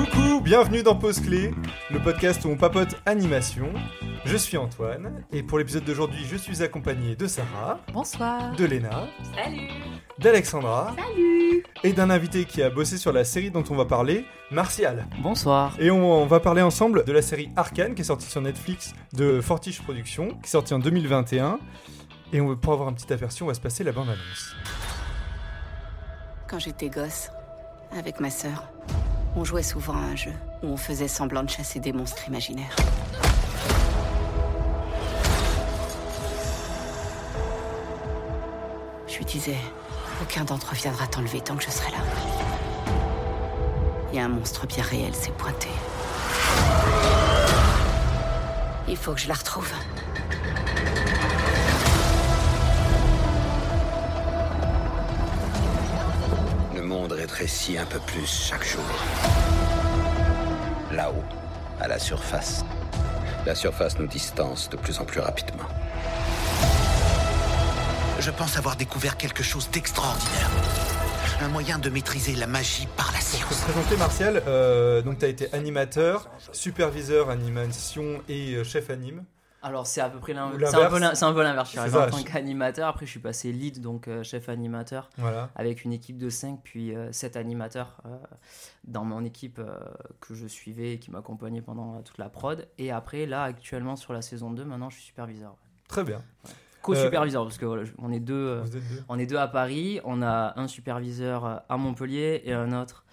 Coucou, bienvenue dans Pause Clé, le podcast où on papote animation. Je suis Antoine et pour l'épisode d'aujourd'hui, je suis accompagné de Sarah, Bonsoir. de Léna, Salut d'Alexandra Salut et d'un invité qui a bossé sur la série dont on va parler, Martial. Bonsoir. Et on, on va parler ensemble de la série Arcane qui est sortie sur Netflix de Fortiche Productions, qui est sortie en 2021. Et on, pour avoir un petit aperçu, on va se passer la bande-annonce. Quand j'étais gosse, avec ma sœur, on jouait souvent à un jeu où on faisait semblant de chasser des monstres imaginaires. Je lui disais, aucun d'entre eux viendra t'enlever tant que je serai là. Il y a un monstre bien réel s'est pointé. Il faut que je la retrouve. Un peu plus chaque jour. Là-haut, à la surface. La surface nous distance de plus en plus rapidement. Je pense avoir découvert quelque chose d'extraordinaire. Un moyen de maîtriser la magie par la Pour te science. présenter Martial, euh, donc tu as été animateur, superviseur animation et euh, chef anime. Alors c'est à peu près l'inverse. c'est un peu l'inverse. Je suis arrivé en tant qu'animateur, après je suis passé lead, donc euh, chef animateur, Voilà. avec une équipe de 5 puis 7 animateurs euh, dans mon équipe euh, que je suivais et qui m'accompagnait pendant euh, toute la prod. Et après là actuellement sur la saison 2, maintenant je suis superviseur. Très bien. Co-superviseur parce que voilà, je- on est deux. euh, deux. On est deux à Paris, on a un superviseur euh, à Montpellier et un autre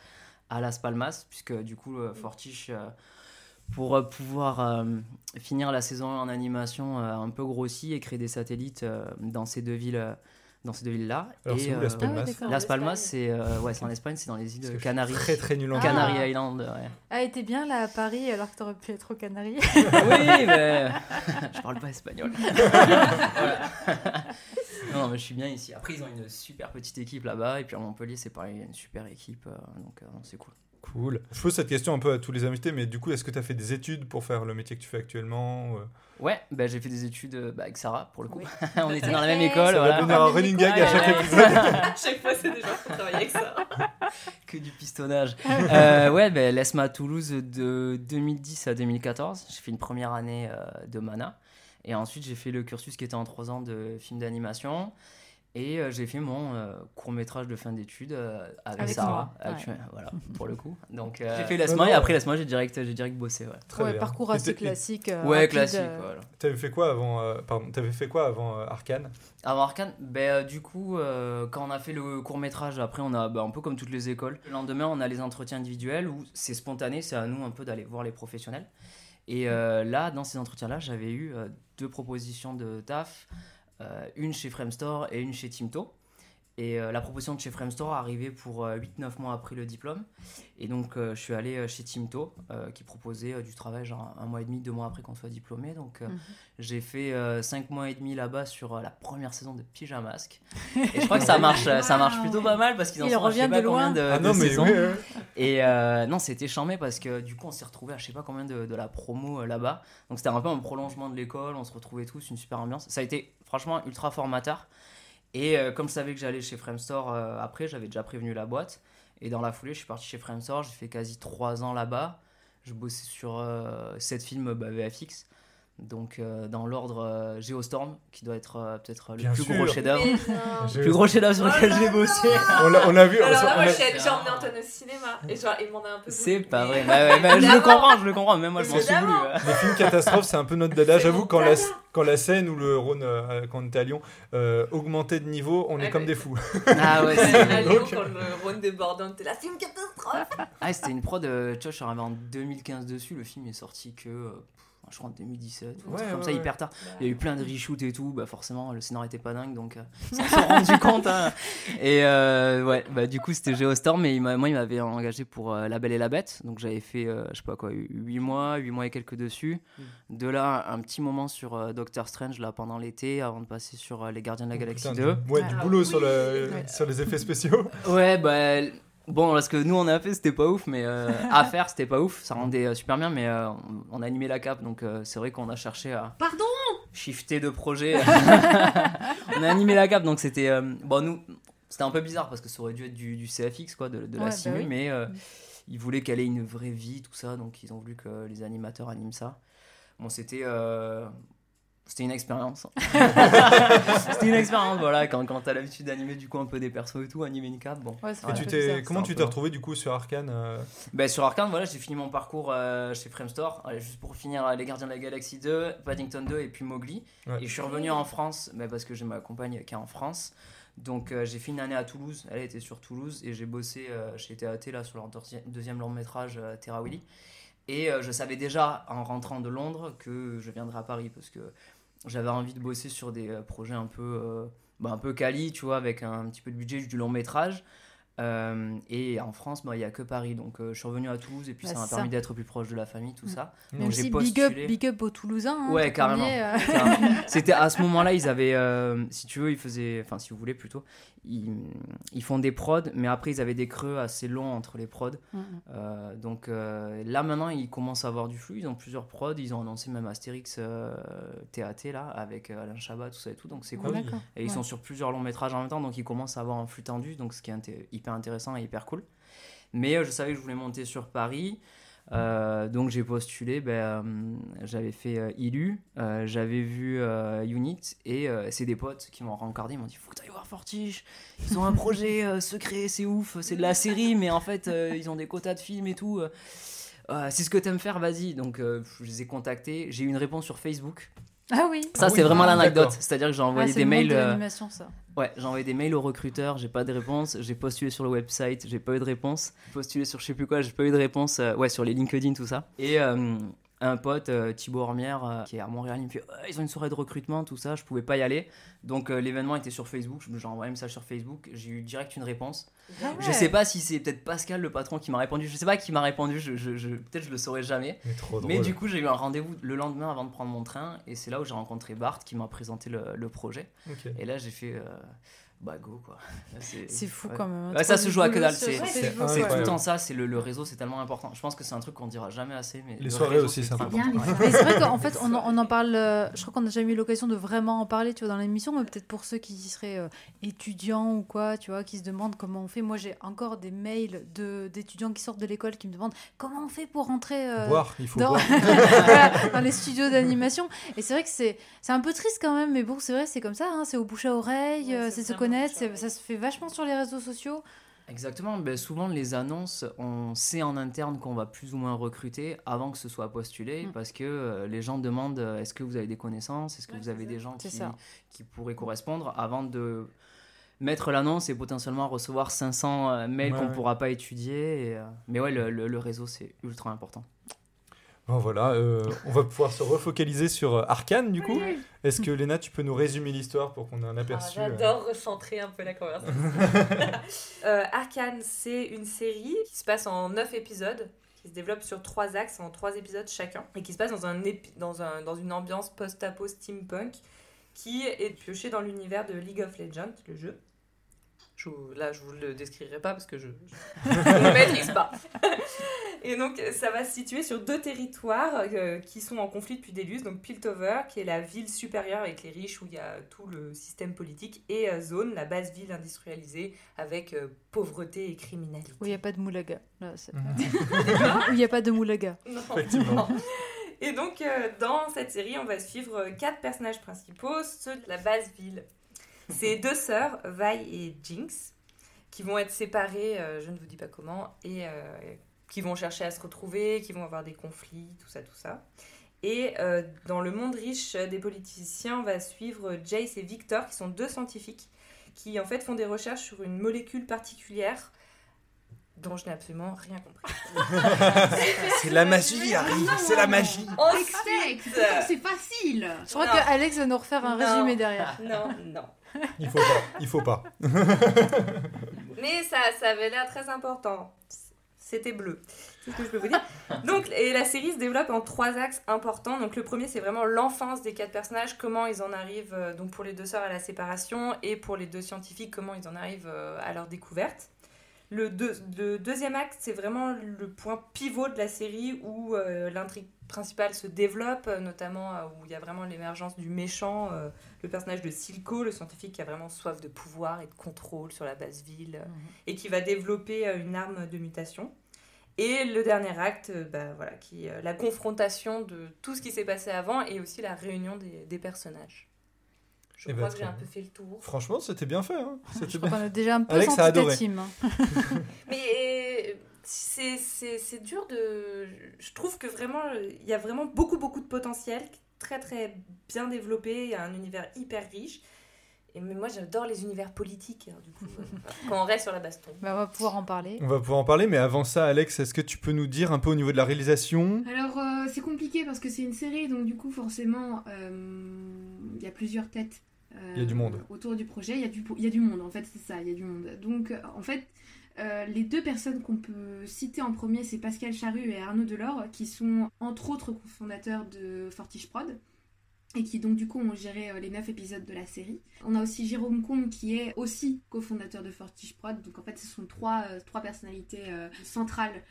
à Las Palmas, puisque du coup, euh, Fortiche, euh, pour euh, pouvoir euh, finir la saison en animation, euh, a un peu grossi et créer des satellites euh, dans ces deux villes. euh, dans ces deux villes-là. Alors, Et, c'est où, Las Palmas Ah ouais. Las Palmas, c'est euh, ouais, c'est en Espagne, c'est dans les îles Canaries. Très très nul en Ah. Canary Island, ouais. Ah, était bien là à Paris alors que t'aurais pu être aux Canaries. oui, mais je parle pas espagnol. Voilà. non, non, mais je suis bien ici. Après, ils ont une super petite équipe là-bas. Et puis à Montpellier, c'est pareil, il y a une super équipe. euh, donc, euh, c'est cool. Cool. Je pose cette question un peu à tous les invités, mais du coup, est-ce que tu as fait des études pour faire le métier que tu fais actuellement euh Ouais, bah, j'ai fait des études euh, bah, avec Sarah, pour le coup. Oui. On était dans la même école. Ça va voilà. devenir un running gag à chaque ouais. épisode. À chaque fois, c'est des gens qui travaillent avec ça. que du pistonnage. Euh, ouais, ben l'ESMA à Toulouse de 2010 à 2014. J'ai fait une première année euh, de Mana. Et ensuite, j'ai fait le cursus qui était en trois ans de film d'animation. Et euh, j'ai fait mon court métrage de fin d'études euh, avec, Avec Sarah. moi, Voilà, pour le coup. Donc, euh, J'ai fait l'ESMA, l'ESMA et après l'ESMA, j'ai direct, j'ai direct bossé. Ouais, Très ouais, bien. parcours assez classique. euh, ouais rapide, classique. euh, voilà. T'avais fait quoi avant euh, Pardon, t'avais fait quoi avant euh, Arcane Avant Arcane, ben, euh, du coup, euh, quand on a fait le court métrage, après on a ben, un peu comme toutes les écoles. Le lendemain, on a les entretiens individuels où c'est spontané, c'est à nous un peu d'aller voir les professionnels. Et euh, là, dans ces entretiens-là, j'avais eu euh, deux propositions de taf, euh, une chez Framestore et une chez Timto. Et euh, la proposition de chez Framestore arrivait pour euh, 8-9 mois après le diplôme. Et donc, euh, je suis allé euh, chez Timto, euh, qui proposait euh, du travail genre un mois et demi, deux mois après qu'on soit diplômé. Donc, euh, Mhm. j'ai fait 5 mois et demi là-bas sur euh, la première saison de Pyjamasque. Et je crois que ça marche, euh, ça marche plutôt pas mal parce qu'ils en Il sont je sais revient pas de combien loin. de, Ah de mais saisons. oui. Et euh, non, c'était charmé parce que du coup, on s'est retrouvés à je sais pas combien de, de la promo euh, là-bas. Donc c'était un peu un prolongement de l'école, on se retrouvait tous, une super ambiance. Ça a été franchement ultra formateur. Et euh, comme je savais que j'allais chez Framestore euh, après, j'avais déjà prévenu la boîte. Et dans la foulée, je suis parti chez Framestore, j'ai fait quasi 3 ans là-bas. Je bossais sur 7 films bah, VFX. Donc euh, dans l'ordre euh, Geostorm, qui doit être euh, peut-être le Bien plus gros chef-d'œuvre. Le plus gros chef-d'œuvre sur Oh lequel j'ai bossé. On l'a- on l'a vu. Alors on là, moi, a- j'ai j'ai emmené Antoine au cinéma. Et genre, il m'en a un peu C'est pas vrai. Bah bah, je le comprends, je le comprends. Même moi, je m'en suis voulu. Les films catastrophes, c'est un peu notre dada. J'avoue, quand la, dada. quand la scène ou le Rhône, euh, quand on était à Lyon, euh, augmentait de niveau, on est comme des fous. Ah ouais, Ouais, c'est- à Lyon, quand le Rhône débordant, t'es là, c'est une catastrophe. Ah, c'était une prod, euh, tu vois, je suis arrivé en 2015 dessus, le film est sorti que, euh, je crois en 2017, ou un Ouais, truc comme ouais, ça, ouais. hyper tard. Il y a eu plein de reshoots et tout, bah forcément, le scénario était pas dingue, donc euh, ça s'en sont rendu compte. hein. Et euh, ouais, bah du coup, c'était Geostorm, mais il moi, il m'avait engagé pour euh, La Belle et la Bête, donc j'avais fait, euh, je sais pas quoi, 8 mois, 8 mois et quelques dessus. Mm. De là, un petit moment sur euh, Doctor Strange, là, pendant l'été, avant de passer sur euh, Les Gardiens de la Galaxie Putain, 2. du, ouais, du Ah boulot oui. sur, le, Ouais. sur les effets spéciaux. Ouais, bah. Bon, parce que nous on a fait, c'était pas ouf, mais euh, à faire, c'était pas ouf. Ça rendait euh, super bien, mais euh, on, on a animé la cape, donc euh, c'est vrai qu'on a cherché à. Pardon Shifter de projet. on a animé la cape, donc c'était. bon, nous, c'était un peu bizarre parce que ça aurait dû être du, du CFX, quoi, de, de la bah simu, oui. mais ils voulaient qu'elle ait une vraie vie, tout ça, donc ils ont voulu que les animateurs animent ça. Bon, c'était. C'était une expérience. C'était une expérience, voilà, quand, quand t'as l'habitude d'animer du coup un peu des persos et tout, animer une cap, bon. Ouais, Et tu t'es, comment tu t'es peu- retrouvé du coup sur Arkane euh, Ben, sur Arkane, voilà, j'ai fini mon parcours euh, chez Framestore. Allez, juste pour finir, euh, Les Gardiens de la Galaxie 2, Paddington 2 et puis Mowgli. Ouais. Et je suis revenu en France ben, parce que j'ai ma compagne qui est en France. Donc euh, j'ai fait une année à Toulouse. Elle était sur Toulouse et j'ai bossé euh, chez TAT là, sur leur deuxi- deuxième long métrage euh, Terra Willy. Et euh, je savais déjà en rentrant de Londres que je viendrais à Paris parce que j'avais envie de bosser sur des euh, projets un peu, euh, bah, un peu quali, tu vois, avec un, petit peu de budget du long métrage. Euh, et en France, bah, il n'y a que Paris. Donc euh, je suis revenu à Toulouse et puis Bah, ça m'a permis d'être plus proche de la famille, tout Mm. ça. Donc j'ai si big up, postulé. big up aux Toulousains. hein, Ouais, carrément. euh, Carrément. C'était à ce moment-là, ils avaient, si tu veux, ils faisaient, enfin si vous voulez plutôt, ils, ils font des prods, mais après ils avaient des creux assez longs entre les prods. Mm, mm. Donc là maintenant ils commencent à avoir du flux, ils ont plusieurs prods, ils ont annoncé même Astérix TAT là avec Alain Chabat tout ça et tout, donc c'est Ah cool. Et ils Ouais. sont sur plusieurs longs métrages en même temps, donc ils commencent à avoir un flux tendu, donc ce qui est inté- intéressant et hyper cool. Mais euh, je savais que je voulais monter sur Paris, euh, donc j'ai postulé, ben, euh, j'avais fait euh, Ilu, j'avais vu Unit, et c'est des potes qui m'ont rencardé, ils m'ont dit faut que tu ailles voir Fortiche, ils ont un projet secret, c'est ouf, c'est de la série, mais en fait ils ont des quotas de films et tout. c'est ce que t'aimes faire, vas-y. Donc je les ai contactés, j'ai eu une réponse sur Facebook. Ah oui. Ça, Ah c'est oui, vraiment ah, l'anecdote. C'est-à-dire que j'ai Ah, envoyé c'est des mails. de euh, l'animation, ça. Ouais, j'ai envoyé des mails aux recruteurs, j'ai pas de réponse. J'ai postulé sur le website, j'ai pas eu de réponse. J'ai postulé sur je sais plus quoi, j'ai pas eu de réponse. euh, ouais, sur les LinkedIn, tout ça. Et euh, un pote, euh, Thibaut Hormière, euh, qui est à Montréal, il me fait Ouais, ils ont une soirée de recrutement, tout ça. Je pouvais pas y aller. Donc euh, l'événement était sur Facebook. Je- J'ai envoyé un message sur Facebook. J'ai eu direct une réponse. Ah Je ouais. sais pas si c'est peut-être Pascal, le patron, qui m'a répondu. Je sais pas qui m'a répondu. Je, je- je- peut-être je le saurai jamais. Mais trop drôle. Mais du coup, j'ai eu un rendez-vous le lendemain avant de prendre mon train. Et c'est là où j'ai rencontré Bart qui m'a présenté le, le projet. Et là, j'ai fait euh, bah go quoi. C'est fou ouais. quand même. hein, Ouais, ça se joue à que dalle, c'est- tout le temps ça, c'est le, le réseau, c'est tellement important. Je pense que c'est un truc qu'on dira jamais assez. Mais Les le soirées réseau, aussi, c'est important. C'est vrai qu'en fait, on en, on en parle. euh, je crois qu'on n'a jamais eu l'occasion de vraiment en parler, tu vois, dans l'émission. Mais peut-être pour ceux qui seraient euh, étudiants ou quoi, tu vois, qui se demandent comment on fait. Moi, j'ai encore des mails de d'étudiants qui sortent de l'école qui me demandent comment on fait pour rentrer. euh, Boire, il faut dans, boire. Dans les studios d'animation. Et c'est vrai que c'est c'est un peu triste quand même, mais bon, c'est vrai, c'est comme ça, hein, c'est au bouche à oreille, Ouais, euh, c'est vraiment connaître, ça se fait vachement sur les réseaux sociaux. Exactement, ben, souvent les annonces, on sait en interne qu'on va plus ou moins recruter avant que ce soit postulé Mm. parce que euh, les gens demandent euh, est-ce que vous avez des connaissances, est-ce que Ouais, vous avez ça. des gens qui, pourraient correspondre? Avant de mettre l'annonce et potentiellement recevoir 500 euh, mails Ouais, qu'on ouais. pourra pas étudier. et, euh, Mais ouais, le, le- le réseau c'est ultra important. Bon voilà, euh, on va pouvoir se refocaliser sur euh, Arkane du coup. Est-ce que Léna, tu peux nous résumer l'histoire pour qu'on ait un Ah, aperçu euh, J'adore recentrer un peu la conversation. euh, Arcane, c'est une série qui se passe en 9 épisodes, qui se développe sur 3 axes, en 3 épisodes chacun, et qui se passe dans, un épi- dans, un, dans une ambiance post-apo steampunk, qui est piochée dans l'univers de League of Legends, le jeu. Je là, je vous le décrirai pas parce que je ne le maîtrise pas. Et donc, ça va se situer sur deux territoires euh, qui sont en conflit depuis des lustres. Donc, Piltover, qui est la ville supérieure avec les riches où il y a tout le système politique, et euh, Zone, la base ville industrialisée avec euh, pauvreté et criminalité. Où il n'y a pas de moulaga. Là, Mhm. Où il n'y a pas de moulaga. Non, Effectivement. non. Et donc, euh, dans cette série, on va suivre quatre personnages principaux, ceux de la base ville. C'est deux sœurs, Vi et Jinx, qui vont être séparées, euh, je ne vous dis pas comment, et euh, qui vont chercher à se retrouver, qui vont avoir des conflits, tout ça, tout ça. Et euh, dans le monde riche des politiciens, on va suivre Jace et Victor, qui sont deux scientifiques, qui en fait font des recherches sur une molécule particulière dont je n'ai absolument rien compris. C'est la magie, Harry, c'est la magie. Ensuite, C'est facile. Je crois Non. que Alex va nous refaire un Non. résumé derrière. non, non. Il faut pas, il faut pas. Mais ça, ça avait l'air très important. C'était bleu. C'est ce que je peux vous dire. Donc, et la série se développe en trois axes importants. Donc, le premier, c'est vraiment l'enfance des quatre personnages, comment ils en arrivent, euh, donc pour les deux sœurs, à la séparation, et pour les deux scientifiques, comment ils en arrivent euh, à leur découverte. Le, deux- le deuxième acte, c'est vraiment le point pivot de la série où euh, l'intrigue principale se développe, euh, notamment euh, où il y a vraiment l'émergence du méchant, euh, le personnage de Silco, le scientifique qui a vraiment soif de pouvoir et de contrôle sur la base ville, euh, et qui va développer une arme de mutation. Et le dernier acte, bah, voilà, qui la confrontation de tout ce qui s'est passé avant et aussi la réunion des, des personnages. Je Eh ben, crois que j'ai un peu fait le tour. Franchement, c'était bien fait. Hein. Je crois bien. qu'on a déjà un peu Alex a senti ta adoré. team. hein. Mais euh, c'est dur de... Je trouve que vraiment, euh, il y a vraiment beaucoup, beaucoup de potentiel, très, très bien développé, il y a un univers hyper riche. Et mais moi, j'adore les univers politiques, hein, du coup, euh, quand on reste sur la baston. Bah, on va pouvoir en parler. On va pouvoir en parler, mais avant ça, Alex, est-ce que tu peux nous dire un peu au niveau de la réalisation? Alors, euh, c'est compliqué parce que c'est une série, donc du coup, forcément, euh, il y a plusieurs têtes. euh, Il y a du monde. Autour du projet, il y, a du, il y a du monde, en fait, c'est ça, il y a du monde. Donc, en fait, euh, les deux personnes qu'on peut citer en premier, c'est Pascal Charru et Arnaud Delors, qui sont entre autres cofondateurs de Fortiche Prod. Et qui donc du coup ont géré euh, les neuf épisodes de la série. On a aussi Jérôme Combe qui est aussi cofondateur de Fortiche Prod. Donc en fait ce sont trois, euh, trois personnalités euh, centrales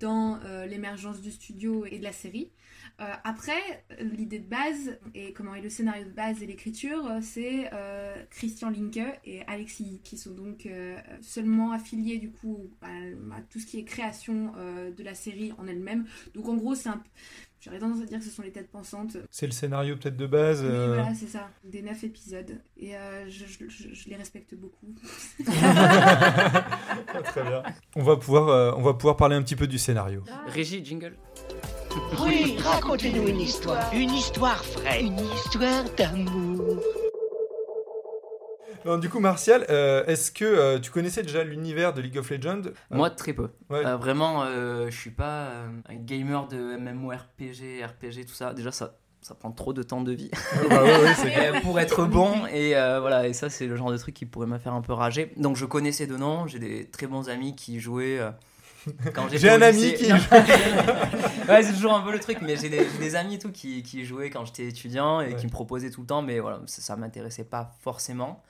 dans l'émergence du studio et de la série. Après, l'idée de base et comment est le scénario de base et l'écriture, c'est Christian Linke et Alexis qui sont donc seulement affiliés du coup à, à tout ce qui est création de la série en elle-même. Donc en gros, c'est un J'aurais tendance à dire que ce sont les têtes pensantes. C'est le scénario peut-être de base Oui, euh, voilà, c'est ça. Des neuf épisodes. Et euh, je, je- je- je les respecte beaucoup. Très bien. On va, pouvoir, euh, on va pouvoir parler un petit peu du scénario. Régie, jingle. Oui, racontez-nous une histoire. Une histoire vraie. Une histoire d'amour. Non, du coup, Martial, euh, est-ce que euh, tu connaissais déjà l'univers de League of Legends Moi, très peu. Ouais. Euh, vraiment, euh, je suis pas euh, un gamer de MMORPG, RPG, tout ça. Déjà, ça, ça prend trop de temps de vie Ouais, bah ouais, ouais, c'est Euh, pour être bon. Et euh, voilà, et ça, c'est le genre de truc qui pourrait me faire un peu rager. Donc, je connaissais de nom. J'ai des très bons amis qui jouaient. euh, quand j'étais J'ai un ami qui- ouais, c'est toujours un peu le truc, mais j'ai des, amis et tout qui, qui jouaient quand j'étais étudiant et Ouais. qui me proposaient tout le temps, mais voilà, ça, ça m'intéressait pas forcément.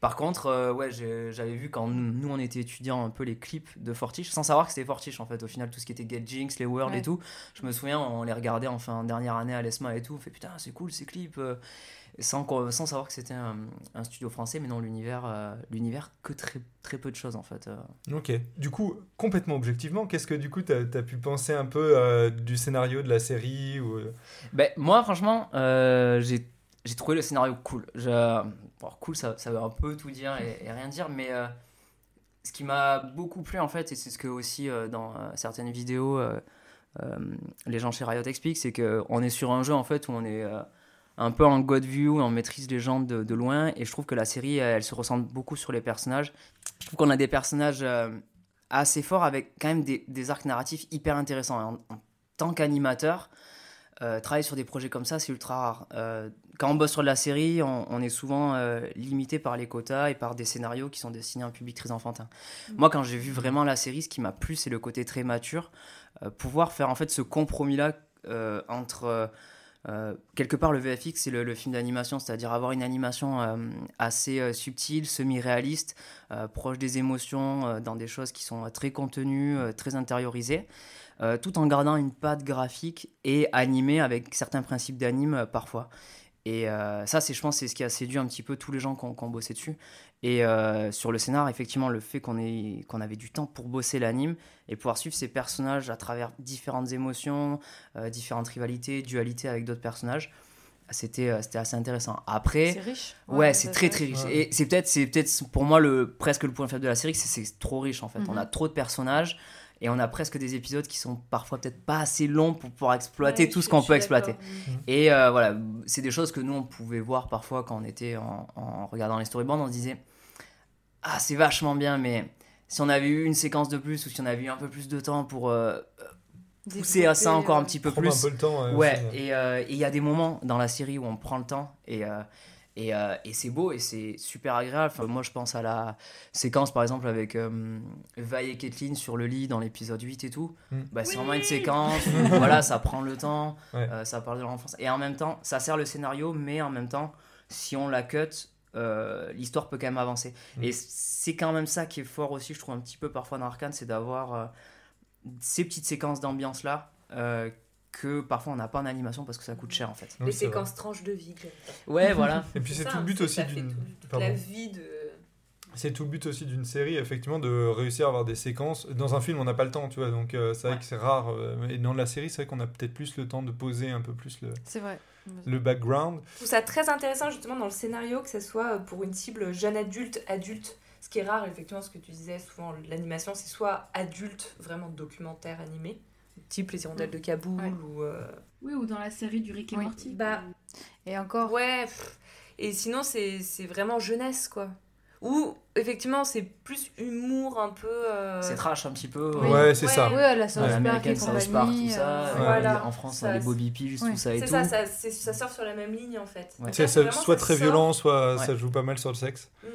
Par contre, euh, ouais, j'avais vu quand nous, nous, on était étudiants un peu les clips de Fortiche, sans savoir que c'était Fortiche en fait. Au final, tout ce qui était Get Jinx, les Worlds Ouais. et tout, je me souviens, on les regardait en fin dernière année à l'ESMA et tout. On fait putain, c'est cool ces clips. euh, Sans, sans savoir que c'était un, un studio français, mais non, l'univers, euh, l'univers que très, très peu de choses en fait. euh. Ok. Du coup, complètement objectivement, qu'est-ce que du coup t'as as pu penser un peu euh, du scénario de la série ou... Ben, moi, franchement, euh, j'ai j'ai trouvé le scénario cool. Je... cool, ça, ça veut un peu tout dire et, rien dire, mais euh, ce qui m'a beaucoup plu, en fait, et c'est ce que aussi euh, dans euh, certaines vidéos, les gens chez Riot expliquent, c'est qu'on est sur un jeu, en fait, où on est un peu en God view, on maîtrise les gens de, loin, et je trouve que la série, elle, se ressent beaucoup sur les personnages. Je trouve qu'on a des personnages assez forts avec quand même des, arcs narratifs hyper intéressants. En, tant qu'animateur, travailler sur des projets comme ça, c'est ultra rare. Quand on bosse sur de la série, on, on est souvent euh, limité par les quotas et par des scénarios qui sont destinés à un public très enfantin. Moi, quand j'ai vu vraiment la série, ce qui m'a plu, c'est le côté très mature. Euh, pouvoir faire en fait ce compromis-là euh, entre quelque part le VFX et le, le film d'animation, c'est-à-dire avoir une animation assez subtile, semi-réaliste, proche des émotions, dans des choses qui sont très contenues, très intériorisées euh, tout en gardant une patte graphique et animée avec certains principes d'anime euh, parfois. Et euh, ça, c'est, je pense, c'est ce qui a séduit un petit peu tous les gens qui ont, qui ont bossé dessus. Et euh, sur le scénar, effectivement, le fait qu'on, ait, qu'on avait du temps pour bosser l'anime et pouvoir suivre ces personnages à travers différentes émotions, euh, différentes rivalités, dualités avec d'autres personnages, c'était, c'était assez intéressant. Après, C'est riche. Ouais, c'est très très riche. Ouais. Et c'est peut-être, c'est peut-être pour moi le presque le point faible de la série, c'est c'est trop riche en fait. On Mhm. a trop de personnages et on a presque des épisodes qui sont parfois peut-être pas assez longs pour pouvoir exploiter Ouais, tout ce qu'on peut exploiter. d'accord. Et euh, voilà, c'est des choses que nous on pouvait voir parfois quand on était en, en regardant les storyboards, on se disait ah c'est vachement bien, mais si on avait eu une séquence de plus ou si on avait eu un peu plus de temps pour euh, pousser à ça encore un euh, petit peu plus. un peu le temps euh, Ouais, et euh, il y a des moments dans la série où on prend le temps et, euh, et, euh, et c'est beau et c'est super agréable. Enfin, moi, je pense à la séquence, par exemple, avec euh, Vi et Kathleen sur le lit dans l'épisode 8 et tout. Mm. Bah, c'est vraiment une séquence voilà, ça prend le temps, Ouais. euh, ça parle de l'enfance. Et en même temps, ça sert le scénario, mais en même temps, si on la cut, euh, l'histoire peut quand même avancer. Mm. Et c'est quand même ça qui est fort aussi, je trouve, un petit peu parfois dans Arkane, c'est d'avoir euh, ces petites séquences d'ambiance-là. Que parfois on n'a pas en animation parce que ça coûte cher en fait. Les séquences tranches de vie. Ouais, voilà. Et puis c'est ça, tout le but aussi d'une. la vie de. C'est tout le but aussi d'une série, effectivement, de réussir à avoir des séquences. Dans un film, on n'a pas le temps, tu vois, donc euh, c'est vrai Ouais. que c'est rare. euh, et dans la série, c'est vrai qu'on a peut-être plus le temps de poser un peu plus le, C'est vrai. le background. Je trouve ça très intéressant justement dans le scénario que ce soit euh, pour une cible jeune adulte, adulte. Ce qui est rare, effectivement, ce que tu disais, souvent l'animation c'est soit adulte, vraiment documentaire animé, type Les Hirondelles de Kaboul Ouais. ou. euh, Oui, ou dans la série du Rick et Oui. Morty. Bah, Et encore. Ouais, pff. et sinon c'est c'est vraiment jeunesse quoi. Ou effectivement c'est plus humour un peu. euh, C'est trash un petit peu. Oui. Ouais, c'est ça. Oui, à la South Ouais, Park et Park, tout ça. euh, euh, Voilà. En France, Ça, les Bobby P, juste Ouais. tout ça et C'est tout. ça, ça, c'est- ça sort sur la même ligne en fait. Ouais. Et C'est là, ça- vraiment, soit ça très sort. violent, soit Ouais. ça joue pas mal sur le sexe. Mm.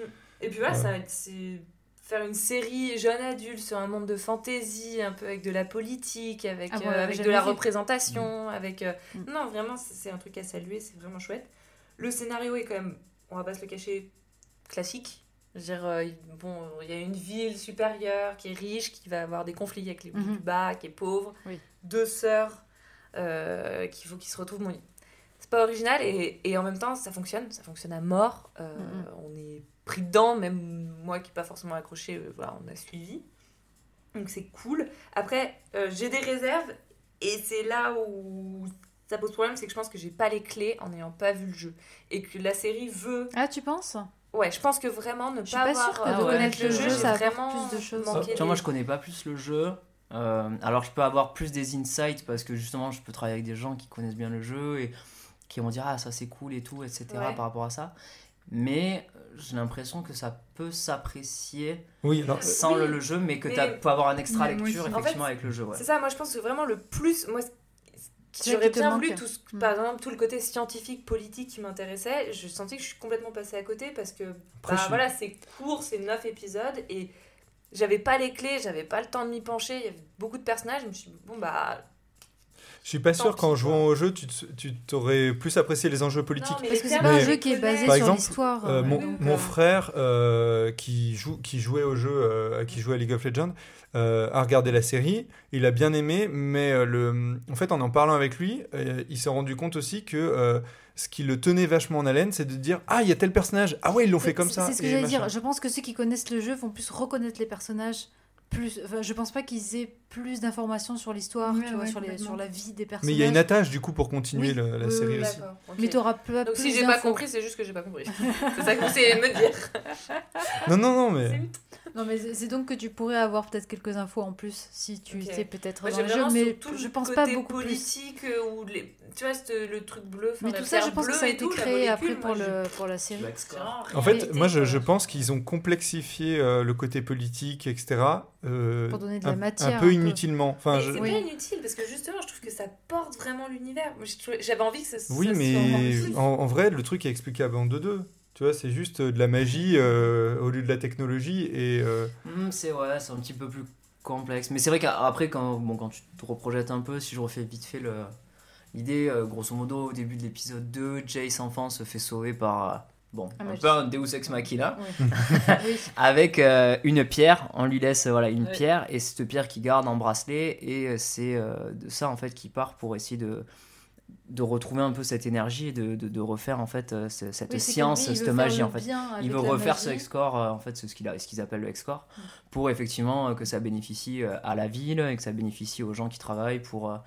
Et puis voilà, Ouais. ça va être- c'est faire une série jeune adulte sur un monde de fantasy, un peu avec de la politique, avec, Ah bon, euh, avec de la vu. représentation, avec... euh, Mm. Non, vraiment, c'est un truc à saluer, c'est vraiment chouette. Le scénario est quand même, on va pas se le cacher, classique. Je veux dire, euh, bon, il y a une ville supérieure qui est riche, qui va avoir des conflits avec les Mhm. du bas, qui est pauvre. Oui. Deux sœurs qu'il faut qu'ils se retrouvent. Bon, c'est pas original et, et en même temps ça fonctionne, ça fonctionne à mort. Euh. On est pris dedans, même moi qui n'ai pas forcément accroché, euh, voilà, on a suivi. Donc c'est cool. Après, euh, j'ai des réserves et c'est là où ça pose problème, c'est que je pense que j'ai pas les clés en n'ayant pas vu le jeu et que la série veut. Ah, tu penses? Ouais, je pense que vraiment ne pas pas avoir sûre que euh, de de connaître le le jeu, jeu, ça vraiment plus de choses. manqué Tu vois, moi je connais pas plus le jeu. Euh, alors je peux avoir plus des insights parce que justement je peux travailler avec des gens qui connaissent bien le jeu et qui vont dire ah ça c'est cool et tout etc Ouais. par rapport à ça. Mais euh, j'ai l'impression que ça peut s'apprécier Oui, alors. sans oui, le, le jeu mais que tu peux avoir un extra lecture. En effectivement fait, avec le jeu. Ouais. C'est ça, moi je pense que vraiment le plus. Moi, j'aurais bien manque. voulu, tout ce- par exemple, tout le côté scientifique, politique qui m'intéressait. Je sentis que je suis complètement passée à côté parce que bah, voilà, c'est court, c'est 9 épisodes et j'avais pas les clés, j'avais pas le temps de m'y pencher. Il y avait beaucoup de personnages. Je me suis dit, bon bah. Je suis pas sûr qu'en jouant au jeu, tu t'aurais plus apprécié les enjeux politiques. non, mais Parce que c'est pas un je jeu qui est basé Par sur l'histoire. Euh, mon, frère euh, qui, joue, qui jouait au jeu, euh, qui jouait à League of Legends, euh, a regardé la série, il a bien aimé, mais euh, le, en fait, en en parlant avec lui, euh, il s'est rendu compte aussi que euh, ce qui le tenait vachement en haleine, c'est de dire Ah, il y a tel personnage, ah ouais, ils l'ont fait comme ça. C'est ce que j'allais dire. Je pense que ceux qui connaissent le jeu vont plus reconnaître les personnages. Plus, enfin, je pense pas qu'ils aient plus d'informations sur l'histoire, Ouais, ouais, sur, les, complètement. sur la vie des personnages. Mais il y a une attache du coup pour continuer Oui, la oui, série oui, aussi. D'accord, ok. Mais t'auras pas Donc plus si j'ai pas compris, c'est juste que j'ai pas compris. c'est ça que vous essayez de me dire. Non, non, non, mais. Non, mais c'est donc que tu pourrais avoir peut-être quelques infos en plus si tu Ok. sais peut-être dans le jeu, mais je pense côté pas beaucoup plus. politique euh, ou les... tu vois c'est le truc bleu. enfin, Mais tout ça, je pense que ça a été tout, créé après pour, le, pour la série. En fait, moi je, pense qu'ils ont complexifié euh, le côté politique, etc. euh, Pour donner de la un, matière, un un peu inutilement. Enfin, je- c'est Oui. pas inutile parce que justement, je trouve que ça porte vraiment l'univers. J'avais envie que ça, Oui, mais plus. en, en vrai, le truc est explicable en 2-2. Tu vois, c'est juste euh, de la magie euh, au lieu de la technologie. Et euh, Hmm, c'est ouais, c'est un petit peu plus complexe. Mais c'est vrai qu'après, quand, bon, quand tu te reprojettes un peu, si je refais vite fait le- l'idée, euh, grosso modo, au début de l'épisode 2, Jace enfant se fait sauver par. Bon, Un un peu un Deus Ex Machina. Oui. Oui. avec euh, une pierre. On lui laisse voilà une Ouais. pierre et cette pierre qui garde en bracelet et c'est euh, de ça en fait qui part pour essayer de de retrouver un peu cette énergie et de, de, de refaire en fait euh, ce- cette Oui, science, lui, cette magie en fait. Il veut refaire ce. Hexcore, euh, en fait, ce qu'il a- ce qu'ils appellent le Hexcore, pour effectivement euh, que ça bénéficie à la ville et que ça bénéficie aux gens qui travaillent pour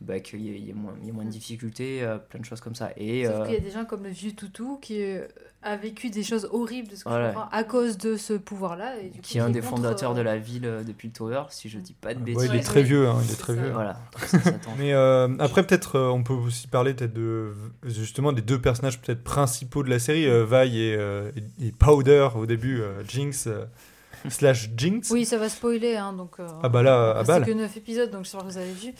bah, qu'il y, y ait moins, il y ait moins de difficultés, euh, plein de choses comme ça. Et Sauf euh, qu'il y a des gens comme le vieux Toutou qui euh, a vécu des choses horribles de ce que Voilà. je comprends, à cause de ce pouvoir-là. et du coup, qui est un des contre, fondateurs de la ville depuis le Tower, si je dis pas de bêtises. ouais, il est très vieux. hein, il est très ça. vieux. Voilà, 307 ans. Mais euh, après, peut-être, on peut aussi parler peut-être de justement des deux personnages peut-être principaux de la série, euh, Vi et, euh, et- et Powder au début, euh, Jinx euh, slash Jinx. Oui, ça va spoiler, hein, donc. euh, Ah bah là, à balle. C'est que 9 épisodes, donc j'espère que vous avez vu.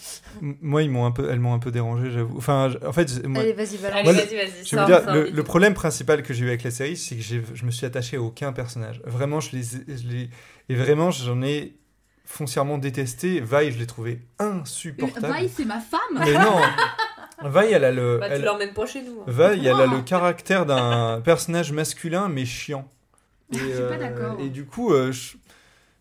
M- Moi, ils m'ont un peu, elles m'ont un peu dérangé, j'avoue. Enfin, en fait, moi, Allez, vas-y, balance. Allez, vas-y, vas-y. Je veux sors, dire, sors le, problème principal que j'ai eu avec la série, c'est que je me suis attaché à aucun personnage. Vraiment, je les, je et vraiment, j'en ai foncièrement détesté. Vi, je l'ai trouvé insupportable. Vi, c'est ma femme Mais non, Vi, elle a le, Bah, tu elle- l'emmènes pas chez nous. hein. Vi, elle a le caractère d'un personnage masculin mais chiant. Et, Je suis pas d'accord. Et du coup, euh, je-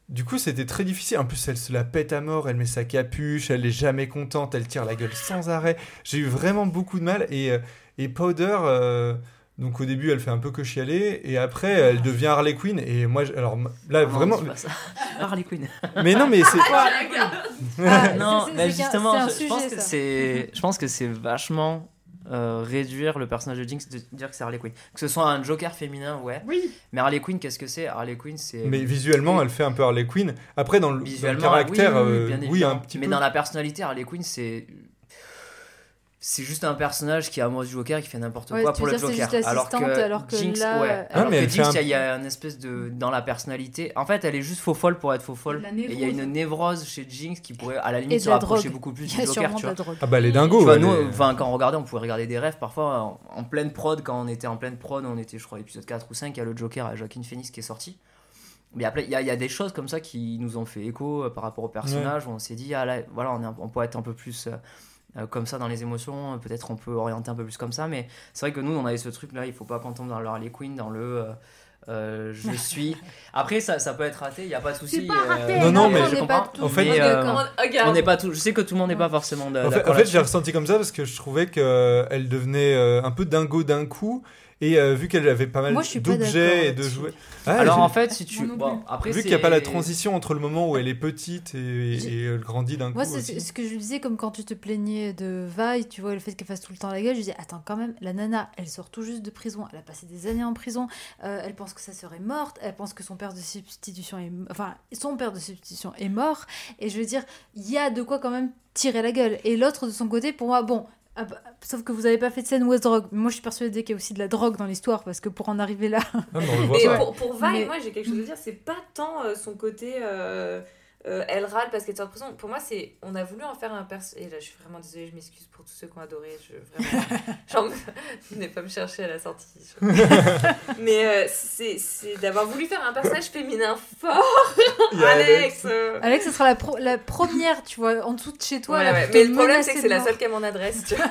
du coup, c'était très difficile. En plus, elle se la pète à mort. Elle met sa capuche. Elle est jamais contente. Elle tire la gueule sans arrêt. J'ai eu vraiment beaucoup de mal. Et, euh, et Powder, euh, Donc au début, elle fait un peu que chialer, et après, elle devient Harley Quinn. Et moi, je- alors là, Ah non, vraiment. c'est pas ça. Harley Quinn. Mais non, mais c'est. Ah, non, c'est- mais justement, je, pense que c'est, je pense que c'est vachement euh, réduire le personnage de Jinx de dire que c'est Harley Quinn. Que ce soit un Joker féminin, ouais. Oui. Mais Harley Quinn, qu'est-ce que c'est? Harley Quinn, c'est Mais visuellement, elle fait un peu Harley Quinn. Après, dans le, dans le visuellement, caractère, oui, oui, euh, bien oui, évidemment. un petit Mais peu. dans la personnalité, Harley Quinn, c'est c'est juste un personnage qui est amoureux du Joker qui fait n'importe Ouais, quoi pour le Joker. juste alors l'assistante, que alors que Jinx, là, ouais. Alors mais que Jinx, un- il y a une espèce de dans la personnalité. En fait, elle est juste faux folle pour être faux folle. Il y a de Et il y a une névrose chez Jinx qui pourrait à la limite se rapprocher drogue. beaucoup plus du Joker, tu vois. Ah bah, elle est dingo. Tu vois, nous, enfin, quand on regardait, on pouvait regarder des rêves parfois en, en pleine prod. Quand on était en pleine prod, on était, je crois, épisode 4 ou 5, il y a le Joker à Joaquin Phoenix qui est sorti. Mais après, il y, a- il y a des choses comme ça qui nous ont fait écho euh, par rapport au personnage où on s'est dit, ah là, voilà, on, est on peut être un peu plus euh, comme ça dans les émotions, euh, peut-être on peut orienter un peu plus comme ça. Mais c'est vrai que nous, on avait ce truc là, il faut pas qu'on tombe dans le Harley Quinn, dans le. euh, euh, je suis. Après, ça, ça peut être raté, il n'y a pas de souci. Non, non, mais- on je comprends. En fait- Mais, d'accord. euh, regarde. on n'est pas tout. Je sais que tout le monde n'est pas forcément de- En fait, d'accord en fait, j'ai ressenti comme ça parce que je trouvais qu'elle devenait euh, un peu dingo d'un coup. Et euh, vu qu'elle avait pas mal d'objets et de jouets. Ah, Alors en fait, si tu. Moi non Bon, plus. après, vu qu'il n'y a pas la transition entre le moment où elle est petite et, elle grandit d'un coup. Moi, c'est ce que je disais, comme quand tu te plaignais de Vi, tu vois, le fait qu'elle fasse tout le temps la gueule. Je disais, attends, quand même, la nana, elle sort tout juste de prison. Elle a passé des années en prison. euh, elle pense que sa sœur est morte. Elle pense que son père de substitution est. Enfin, son père de substitution est mort. Et je veux dire, il y a de quoi quand même tirer la gueule. Et l'autre, de son côté, pour moi, bon. Ah bah, Sauf que vous avez pas fait de scène West Drogue. Moi, je suis persuadée qu'il y a aussi de la drogue dans l'histoire parce que pour en arriver là, Ah, mais on le voit Mais pas. pour, pour Vi, Mais- moi j'ai quelque chose à dire, c'est pas tant euh, son côté euh, euh, elle râle parce qu'elle sort de prison. Pour moi, c'est on a voulu en faire un personnage. Et là, je suis vraiment désolée, je m'excuse pour tous ceux qui ont adoré. Je, vraiment, venez pas me chercher à la sortie. Je- Mais euh, c'est c'est d'avoir voulu faire un personnage féminin fort. Alex euh. Alex, ce sera la, pro- la première, tu vois, en dessous de chez toi. Ouais, ouais. Mais le problème, c'est que c'est la seule qui a mon adresse. tu vois.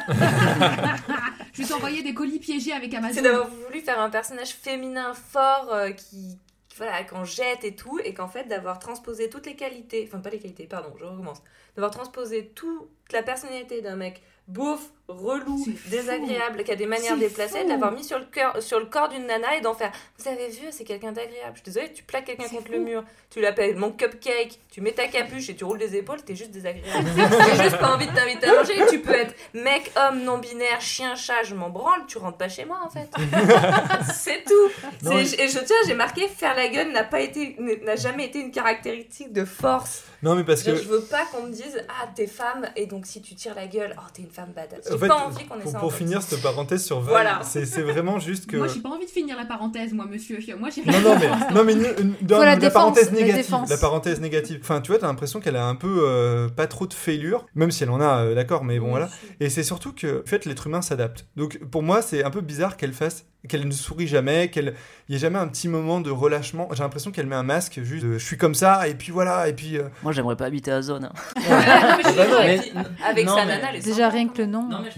Je vais t'envoyer des colis piégés avec Amazon. C'est d'avoir voulu faire un personnage féminin fort euh, qui, voilà, qu'on jette et tout, et qu'en fait d'avoir transposé toutes les qualités, enfin pas les qualités, pardon, je recommence, d'avoir transposé toute la personnalité d'un mec beauf, relou, désagréable, qui a des manières déplacées, de l'avoir mis sur le, cœur, sur le corps d'une nana et d'en faire Vous avez vu, c'est quelqu'un d'agréable. Je suis désolée, tu plaques quelqu'un contre fou. le mur, tu l'appelles mon cupcake, tu mets ta capuche et tu roules des épaules, t'es juste désagréable. J'ai juste pas envie de t'inviter à manger. Tu peux être mec, homme, non binaire, chien, chat, je m'en branle, tu rentres pas chez moi en fait. c'est tout. Non, Et je tiens, j'ai marqué faire la gueule n'a pas été, n'a jamais été une caractéristique de force. Non, mais parce Genre, que. Je veux pas qu'on me dise ah t'es femme et donc si tu tires la gueule, oh t'es une femme badass. J'ai En fait, pas envie qu'on ait pour, ça. finir cette parenthèse sur Val, Voilà. c'est c'est vraiment juste que. Moi, j'ai pas envie de finir la parenthèse, moi, monsieur. Moi, j'ai Non, non, mais, non, mais une- une- dans la la, défense, parenthèse la négative. défense. La parenthèse négative. Enfin, tu vois, t'as l'impression qu'elle a un peu euh, pas trop de failure, même si elle en a, euh, d'accord, mais bon, voilà. Et c'est surtout que, en fait, l'être humain s'adapte. Donc, pour moi, c'est un peu bizarre qu'elle fasse, qu'elle ne sourit jamais, qu'elle, il y ait jamais un petit moment de relâchement. J'ai l'impression qu'elle met un masque, juste, de, je suis comme ça, et puis voilà, et puis. euh, Moi, j'aimerais pas habiter à zone. hein. Ah, non, mais Bah avec non, sa mais- nana, Déjà, rien que le nom. Non mais,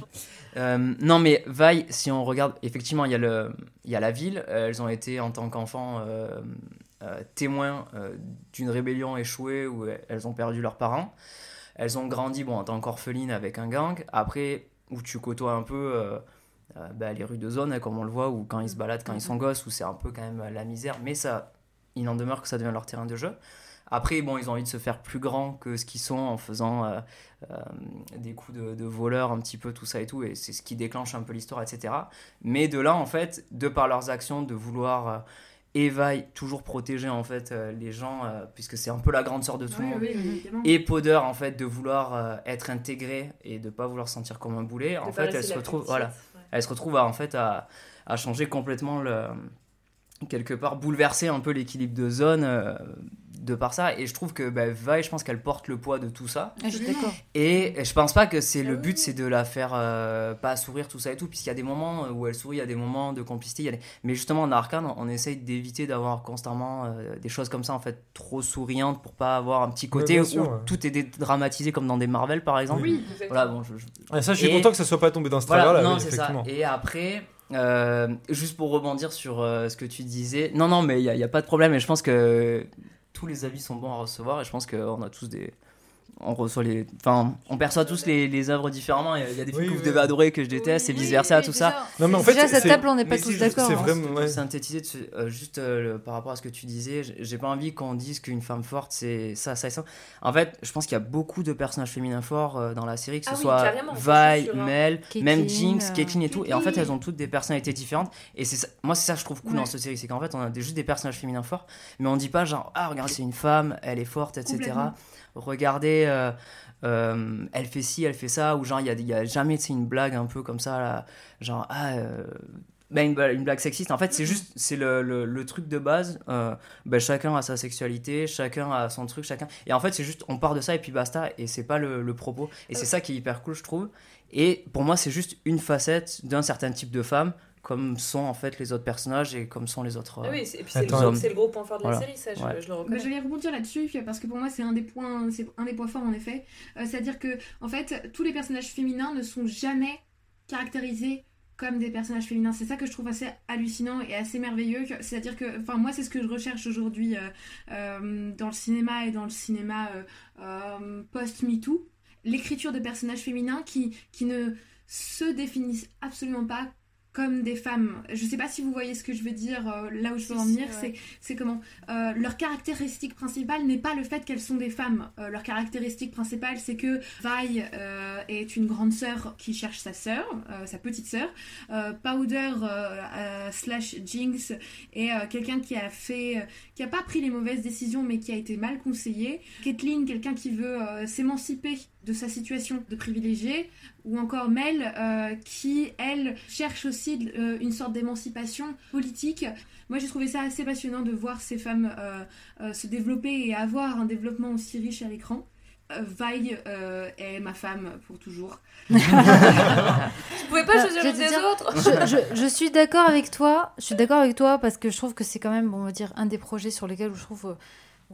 Euh, non, mais Vi, si on regarde, effectivement, il y, a le, il y a la ville. euh, elles ont été, en tant qu'enfants, euh, euh, témoins euh, d'une rébellion échouée où elles ont perdu leurs parents. Elles ont grandi bon, en tant qu'orphelines avec un gang. Après, où tu côtoies un peu euh, bah, les rues de zone, hein, comme on le voit, ou quand ils se baladent, quand ils sont gosses, où c'est un peu quand même la misère. Mais ça, il en demeure que ça devient leur terrain de jeu. Après, bon, ils ont envie de se faire plus grands que ce qu'ils sont en faisant euh, euh, des coups de, de voleurs, un petit peu tout ça et tout, et c'est ce qui déclenche un peu l'histoire, etc. Mais de là, en fait, de par leurs actions, de vouloir éveiller, toujours protéger en fait euh, les gens, euh, puisque c'est un peu la grande sœur de tout Oui, le monde. oui, oui, évidemment. Et Poder, en fait, de vouloir euh, être intégré et de pas vouloir se sentir comme un boulet, en De fait, elle se retrouve, voilà. Elle se retrouve à, en fait à, changer complètement le quelque part bouleverser un peu l'équilibre de zone euh, de par ça et je trouve que bah, Vi je pense qu'elle porte le poids de tout ça Ah, je suis d'accord. et je pense pas que c'est Ah le but c'est de la faire euh, pas sourire tout ça et tout puisqu'il y a des moments où elle sourit il y a des moments de complicité il y a des- mais justement en Arcane on essaye d'éviter d'avoir constamment euh, des choses comme ça en fait trop souriantes pour pas avoir un petit côté où ouais. tout est dramatisé comme dans des Marvel par exemple Oui. voilà bon je- je, Ah, ça, je suis Et- content que ça soit pas tombé dans ce voilà, travers-là, non, oui, c'est ça. Et après, euh, juste pour rebondir sur euh, ce que tu disais, non, non, mais il n'y a pas de problème. Et je pense que tous les avis sont bons à recevoir. Et je pense qu'on a tous des, on reçoit les. Enfin, on perçoit tous les, les œuvres différemment. Il y a- il y a des films Oui, que vous oui. devez adorer, que je déteste, et Oui, vice versa, tout ça. Non, mais en fait, déjà, cette table, on n'est pas tous d'accord. c'est hein. vraiment- Pour ouais. synthétiser de ce- euh, juste euh, le- par rapport à ce que tu disais, j'ai pas envie qu'on dise qu'une femme forte c'est ça, ça et ça. En fait, je pense qu'il y a beaucoup de personnages féminins forts euh, dans la série, que ce Ah oui, soit suis Vi. Mel, même Jinx, euh, Caitlyn et tout. Et en fait, elles ont toutes des personnalités différentes. Et c'est ça- moi, c'est ça que je trouve cool Ouais. dans cette série, c'est qu'en fait, on a des- juste des personnages féminins forts, mais on dit pas genre ah regarde c'est une femme, elle est forte, etc. Regardez. euh, euh, elle fait ci, elle fait ça, ou genre il y a, a jamais une blague un peu comme ça, là, genre ah, euh, bah, une, bla- une blague sexiste. En fait, c'est juste c'est le, le, le truc de base. bah, chacun a sa sexualité, chacun a son truc, chacun. Et en fait, c'est juste on part de ça et puis basta. Et c'est pas le, le propos. Et c'est ça qui est hyper cool, je trouve. Et pour moi, c'est juste une facette d'un certain type de femme, comme sont en fait les autres personnages et comme sont les autres. Ah euh, oui, c'est- et puis c'est le, Attends. gros- c'est le gros point fort de la Voilà. série, ça, je, Ouais. je le Bah, reconnais. je vais rebondir là-dessus parce que pour moi c'est un des points, c'est un des points forts en effet. Euh, C'est-à-dire que en fait tous les personnages féminins ne sont jamais caractérisés comme des personnages féminins. C'est ça que je trouve assez hallucinant et assez merveilleux. C'est-à-dire que, enfin moi c'est ce que je recherche aujourd'hui euh, euh, dans le cinéma et dans le cinéma euh, euh, post-MeToo. L'écriture de personnages féminins qui, qui ne se définissent absolument pas comme des femmes. Je sais pas si vous voyez ce que je veux dire, euh, là où je veux en si, venir, ouais. c'est c'est comment euh, leur caractéristique principale n'est pas le fait qu'elles sont des femmes. Euh, leur caractéristique principale, c'est que Vi euh, est une grande sœur qui cherche sa sœur, euh, sa petite sœur. Euh, Powder slash Jinx est quelqu'un qui a fait, euh, qui a pas pris les mauvaises décisions, mais qui a été mal conseillé. Caitlyn, quelqu'un qui veut s'émanciper de sa situation de privilégiée, ou encore Mel, euh, qui, elle, cherche aussi euh, une sorte d'émancipation politique. Moi, j'ai trouvé ça assez passionnant de voir ces femmes euh, euh, se développer et avoir un développement aussi riche à l'écran. Euh, euh, est ma femme pour toujours. Tu pouvais pas Bah, choisir je l'une des dire- autres je, je- je suis d'accord avec toi. Je suis d'accord avec toi parce que je trouve que c'est quand même, on va dire, un des projets sur lesquels je trouve euh,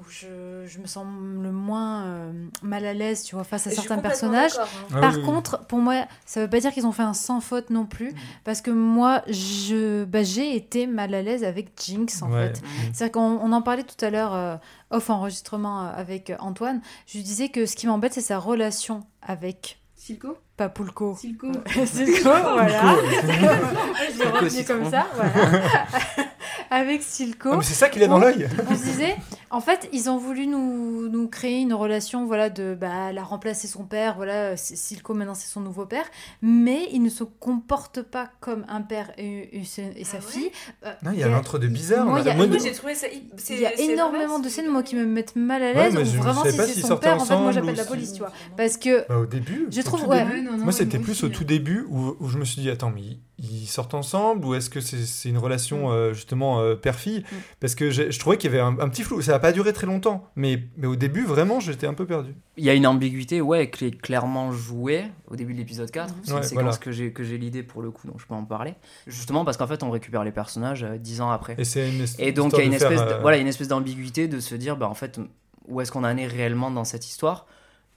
où je, je me sens le moins euh, mal à l'aise, tu vois, face à Je certains personnages. hein. Ah Par oui, oui. contre, pour moi, ça veut pas dire qu'ils ont fait un sans faute non plus, parce que moi, je, bah, j'ai été mal à l'aise avec Jinx en Ouais. fait. C'est-à-dire qu'on on en parlait tout à l'heure euh, off enregistrement euh, avec Antoine. Je lui disais que ce qui m'embête, c'est sa relation avec Silco? Papulco. Silco. Silco, voilà. Je l'ai retenu comme ça, voilà. avec Silco. Ah, mais c'est ça qu'il a dans l'œil. On se disait, en fait, ils ont voulu nous, nous créer une relation, voilà, de, bah, elle a remplacé son père, voilà, c'est- Silco maintenant c'est son nouveau père, mais il ne se comporte pas comme un père et, et sa- et sa Ah ouais fille. Euh, Non, il y a l'entre-deux bizarre. Moi, de- j'ai trouvé ça. Il y a énormément de scènes, moi, qui me mettent mal à Ouais, l'aise, mais ou je vraiment si pas c'est s'ils son sortaient père, en fait, moi j'appelle la police, tu vois. Parce que Bah, au début. Je trouve, tout ouais. début. Ouais, non, non, Moi, c'était plus aussi, au euh. tout début où, où je me suis dit attends, mais ils, ils sortent ensemble ou est-ce que c'est une relation euh, justement euh, père-fille? Mm. Parce que je trouvais qu'il y avait un, un petit flou. Ça n'a pas duré très longtemps, mais, mais au début, vraiment, j'étais un peu perdu. Il y a une ambiguïté, ouais, qui est clairement jouée au début de l'épisode 4. C'est Ouais, une séquence voilà. que j'ai que j'ai l'idée pour le coup, donc je peux en parler. Justement parce qu'en fait, on récupère les personnages euh, dix ans après. Et c'est une Et donc, il y a une espèce, faire, de- euh, voilà, une espèce d'ambiguïté de se dire, bah, en fait, où est-ce qu'on en est réellement dans cette histoire?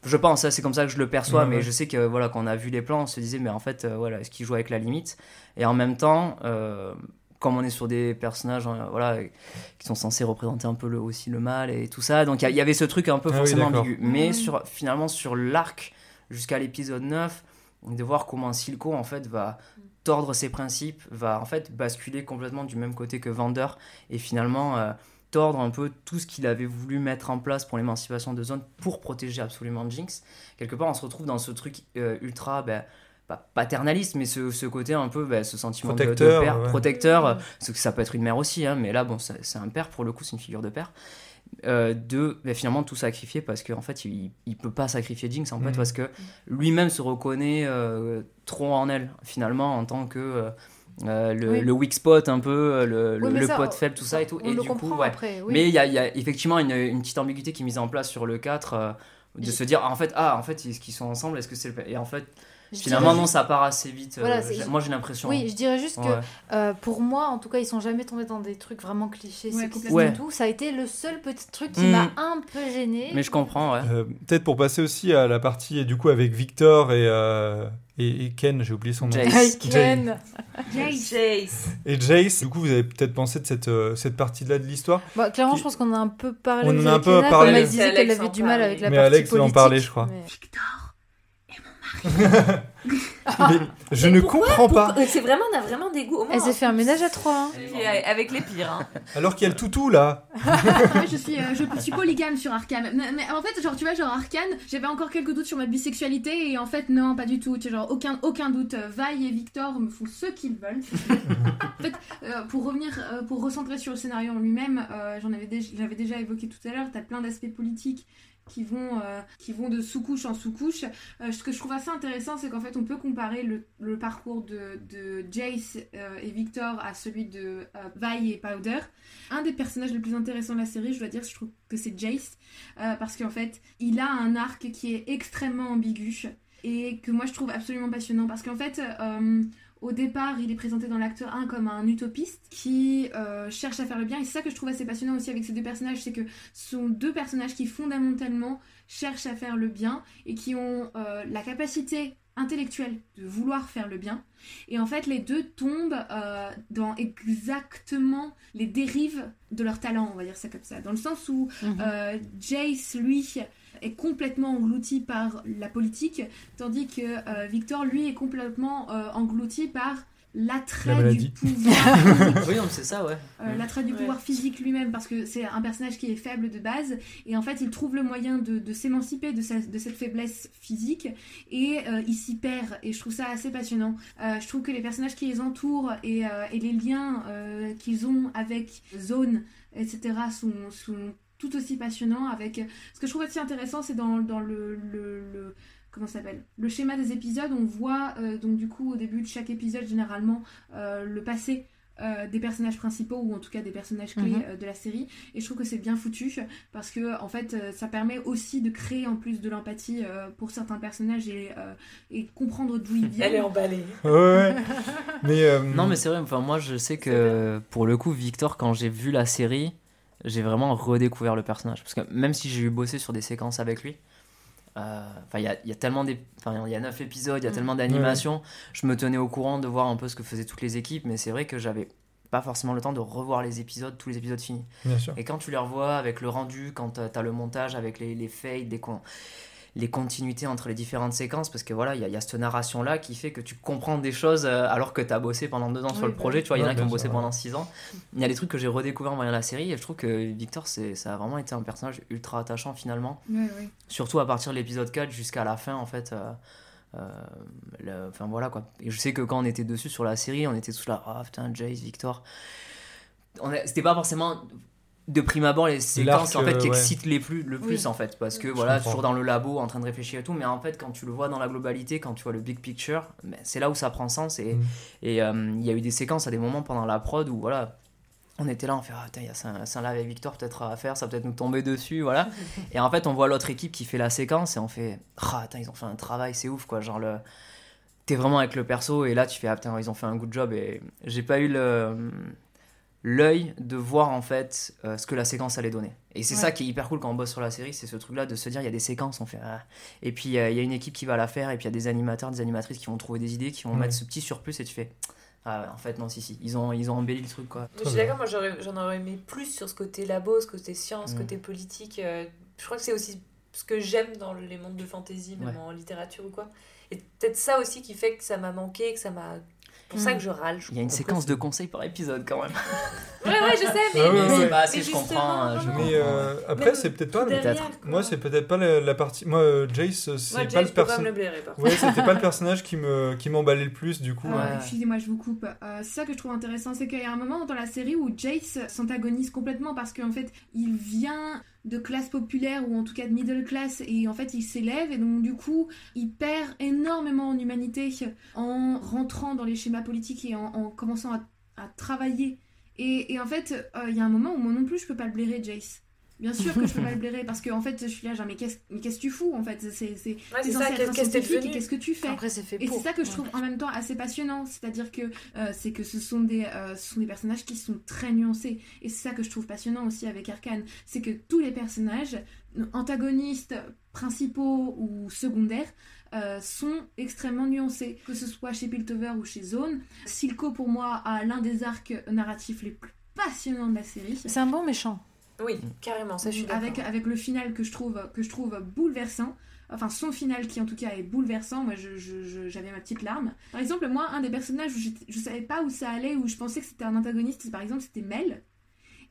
Je pense, ça, c'est comme ça que je le perçois, mais je sais que, voilà, quand on a vu les plans, on se disait, mais en fait, euh, voilà, est-ce qu'il joue avec la limite? Et en même temps, euh, comme on est sur des personnages, euh, voilà, qui sont censés représenter un peu le, aussi le mal et tout ça, donc il y avait ce truc un peu Ah oui, forcément ambigu. Mais Mhm. sur, finalement, sur l'arc, jusqu'à l'épisode 9, de voir comment Silco, en fait, va tordre ses principes, va en fait basculer complètement du même côté que Vander et finalement euh, tordre un peu tout ce qu'il avait voulu mettre en place pour l'émancipation de Zone pour protéger absolument Jinx. Quelque part, on se retrouve dans ce truc euh, ultra ben, pas paternaliste, mais ce, ce côté un peu, ben, ce sentiment de- de, Protecteur, père, ouais. protecteur. euh, ce que ça peut être une mère aussi, hein, mais là, bon, ça- c'est un père pour le coup, c'est une figure de père. euh, de ben, finalement tout sacrifier parce qu'en fait il, il peut pas sacrifier Jinx en fait Mhm. parce que lui-même se reconnaît euh, trop en elle finalement en tant que euh, euh, le, Oui. le weak spot un peu le, le- Oui, le ça, pote faible tout ça et tout on et le du coup ouais. après. oui. mais il y y a effectivement une, une petite ambiguïté qui est mise en place sur le 4 euh, de se dire ah, en fait ah en fait est-ce qu'ils sont ensemble est-ce que c'est le et en fait Finalement, non, ça part assez vite. euh, Voilà, moi, j'ai l'impression. Oui, hein. je dirais juste Ouais. que euh, pour moi, en tout cas, ils sont jamais tombés dans des trucs vraiment clichés, Ouais, complètement. tout. Ça a été le seul petit truc qui Mm. m'a un peu gêné. Mais je comprends, ouais. Euh, Peut-être pour passer aussi à la partie et du coup avec Victor et, euh, et, et Ken, j'ai oublié son nom. Jace. Ken. Jace. Et Jace, du coup vous avez peut-être pensé de cette, euh, cette partie-là de l'histoire. Bah, clairement, Qui- je pense qu'on en a un peu parlé. On en a un peu parlé. comme Elle disait Alex qu'elle avait en du mal avec la Mais partie Alex en politique. parlait, je crois. mais- Victor. Mais je ne pourquoi- comprends pas. pourquoi- C'est vraiment, on a vraiment des goûts. Au moins, Elle s'est fait un ménage à trois. hein. Et avec les pires. hein. Alors qu'il y a le toutou là. Ouais, je suis, euh, je suis polygame sur Arcane. Mais, mais en fait, genre, tu vois, genre Arcane, j'avais encore quelques doutes sur ma bisexualité et en fait, non, pas du tout. Tu sais, genre, aucun, aucun doute. Vi et Victor me font ce qu'ils veulent. en fait, euh, pour revenir, euh, pour recentrer sur le scénario en lui-même, euh, j'en avais déjà, j'avais déjà évoqué tout à l'heure. T'as plein d'aspects politiques qui vont, euh, qui vont de sous-couche en sous-couche. Euh, ce que je trouve assez intéressant, c'est qu'en fait, on peut comparer le, le parcours de, de Jace euh, et Victor à celui de Vi et Powder. Un des personnages les plus intéressants de la série, je dois dire, je trouve que c'est Jace, parce qu'en fait, il a un arc qui est extrêmement ambigu et que moi je trouve absolument passionnant, parce qu'en fait, au départ, il est présenté dans l'acte 1 comme un utopiste qui euh, cherche à faire le bien, et c'est ça que je trouve assez passionnant aussi avec ces deux personnages, c'est que ce sont deux personnages qui fondamentalement cherchent à faire le bien et qui ont euh, la capacité intellectuelle de vouloir faire le bien. Et en fait, les deux tombent euh, dans exactement les dérives de leur talent, on va dire ça comme ça. Dans le sens où Mhm. euh, Jace, lui, est complètement englouti par la politique, tandis que euh, Victor, lui, est complètement euh, englouti par La l'attrait du pouvoir physique. Oui, c'est ça, ouais. Euh, l'attrait du Ouais. pouvoir physique lui-même parce que c'est un personnage qui est faible de base et en fait il trouve le moyen de, de s'émanciper de, cette faiblesse physique et euh, il s'y perd et je trouve ça assez passionnant. Euh, je trouve que les personnages qui les entourent et, euh, et les liens euh, qu'ils ont avec Zone etc sont, sont tout aussi passionnants avec ce que je trouve aussi intéressant c'est dans, dans le, le, le- comment s'appelle? Le schéma des épisodes on voit euh, donc du coup au début de chaque épisode généralement euh, le passé euh, des personnages principaux ou en tout cas des personnages clés Mhm. euh, de la série. Et je trouve que c'est bien foutu parce que en fait euh, ça permet aussi de créer en plus de l'empathie euh, pour certains personnages et, euh, et comprendre d'où ils viennent Elle est emballée. Ouais, mais euh, Non, mais c'est vrai, enfin, moi je sais que pour le coup, Victor, quand j'ai vu la série, j'ai vraiment redécouvert le personnage. Parce que même si j'ai eu bossé sur des séquences avec lui, euh, il y a, il y a tellement des. Enfin, il y a 9 épisodes, il y a Mm. tellement d'animations. Je me tenais au courant de voir un peu ce que faisaient toutes les équipes, mais c'est vrai que j'avais pas forcément le temps de revoir les épisodes, tous les épisodes finis. bien sûr. Et quand tu les revois avec le rendu, quand tu as le montage avec les, les fades, les, con- les continuités entre les différentes séquences, parce que voilà, il y, a- il y a cette narration-là qui fait que tu comprends des choses euh, alors que tu as bossé pendant deux ans sur le bah projet. Tu vois, il y en a qui ont bossé pendant six ans. Il y a des trucs que j'ai redécouvert en voyant la série et je trouve que Victor, c'est, ça a vraiment été un personnage ultra attachant finalement. Surtout à partir de l'épisode 4 jusqu'à la fin, en fait. euh, euh, le- Enfin voilà quoi. Et je sais que quand on était dessus sur la série, on était tous là, ah putain, Jace, Victor. C'était pas forcément de prime abord les séquences en fait qui euh, ouais. excitent les plus, le plus Oui. en fait. Parce que Je voilà, comprends. toujours dans le labo en train de réfléchir et tout. Mais en fait, quand tu le vois dans la globalité, quand tu vois le big picture, ben, c'est là où ça prend sens. Et Mm. et, euh, il y a eu des séquences à des moments pendant la prod où voilà. On était là, on fait, ah, putain, il y a Saint- Saint-Lave avec Victor peut-être à faire, ça peut-être nous tomber dessus, voilà. Et en fait, on voit l'autre équipe qui fait la séquence et on fait Ah, attends, ils ont fait un travail, c'est ouf quoi. Genre, le... t'es vraiment avec le perso et là, tu fais Ah, putain, ils ont fait un good job. Et j'ai pas eu le l'œil de voir en fait euh, ce que la séquence allait donner. Et c'est Ouais. ça qui est hyper cool quand on bosse sur la série, c'est ce truc là de se dire il y a des séquences, on fait ah. Et puis euh, il y a une équipe qui va la faire et puis il y a des animateurs, des animatrices qui vont trouver des idées, qui vont Ouais. mettre ce petit surplus et tu fais Ah, en fait, non, si, si, ils ont, ils ont embelli le truc quoi. Je suis d'accord, moi j'en aurais aimé plus sur ce côté labo, ce côté science, ce Mm. côté politique. euh, je crois que c'est aussi ce que j'aime dans les mondes de fantasy, même Ouais. en littérature ou quoi. Et peut-être ça aussi qui fait que ça m'a manqué, que ça m'a. Pour ça que je râle. je Il y a une séquence de conseils par épisode quand même. Ouais, ouais, je sais, mais. Ah ouais, mais c'est- pas assez, je comprends, je. Mais euh, après, Même c'est peut-être pas. le- derrière. Moi, c'est peut-être pas la, la partie. Moi, euh, Jace, euh, c'est Moi, pas Jace, le pas personnage. Ouais, c'était pas le personnage qui me qui m'emballait le plus du coup. Euh, Ouais. Excusez-moi, je vous coupe. Euh, c'est ça que je trouve intéressant, c'est qu'il y a un moment dans la série où Jace s'antagonise complètement parce qu'en fait, il vient de classe populaire ou en tout cas de middle class et en fait il s'élève et donc du coup il perd énormément en humanité en rentrant dans les schémas politiques et en, en commençant à, travailler. Et, et en fait euh, il y a un moment où moi non plus je peux pas le blairer Jace Bien sûr que je peux pas le blairer parce que en fait, je suis là genre mais qu'est-ce mais qu'est-ce que tu fous en fait? C'est c'est Ouais, t'es c'est censé ça, être qu'est-ce un qu'est-ce que t'es scientifique qu'est-ce que tu fais? Après, c'est fait Et pour. c'est ça que je Ouais. trouve en même temps assez passionnant, c'est-à-dire que euh, c'est que ce sont des euh, ce sont des personnages qui sont très nuancés et c'est ça que je trouve passionnant aussi avec Arkane, c'est que tous les personnages antagonistes, principaux ou secondaires euh, sont extrêmement nuancés, que ce soit chez Piltover ou chez Zone. Silco pour moi a l'un des arcs narratifs les plus passionnants de la série. C'est un bon méchant. Oui, carrément, ça je suis d'accord. avec, avec le final que je trouve, que je trouve bouleversant. Enfin, son final qui en tout cas est bouleversant. Moi, je- je- je- j'avais ma petite larme. Par exemple, moi, un des personnages où je savais pas où ça allait, où je pensais que c'était un antagoniste, par exemple, c'était Mel.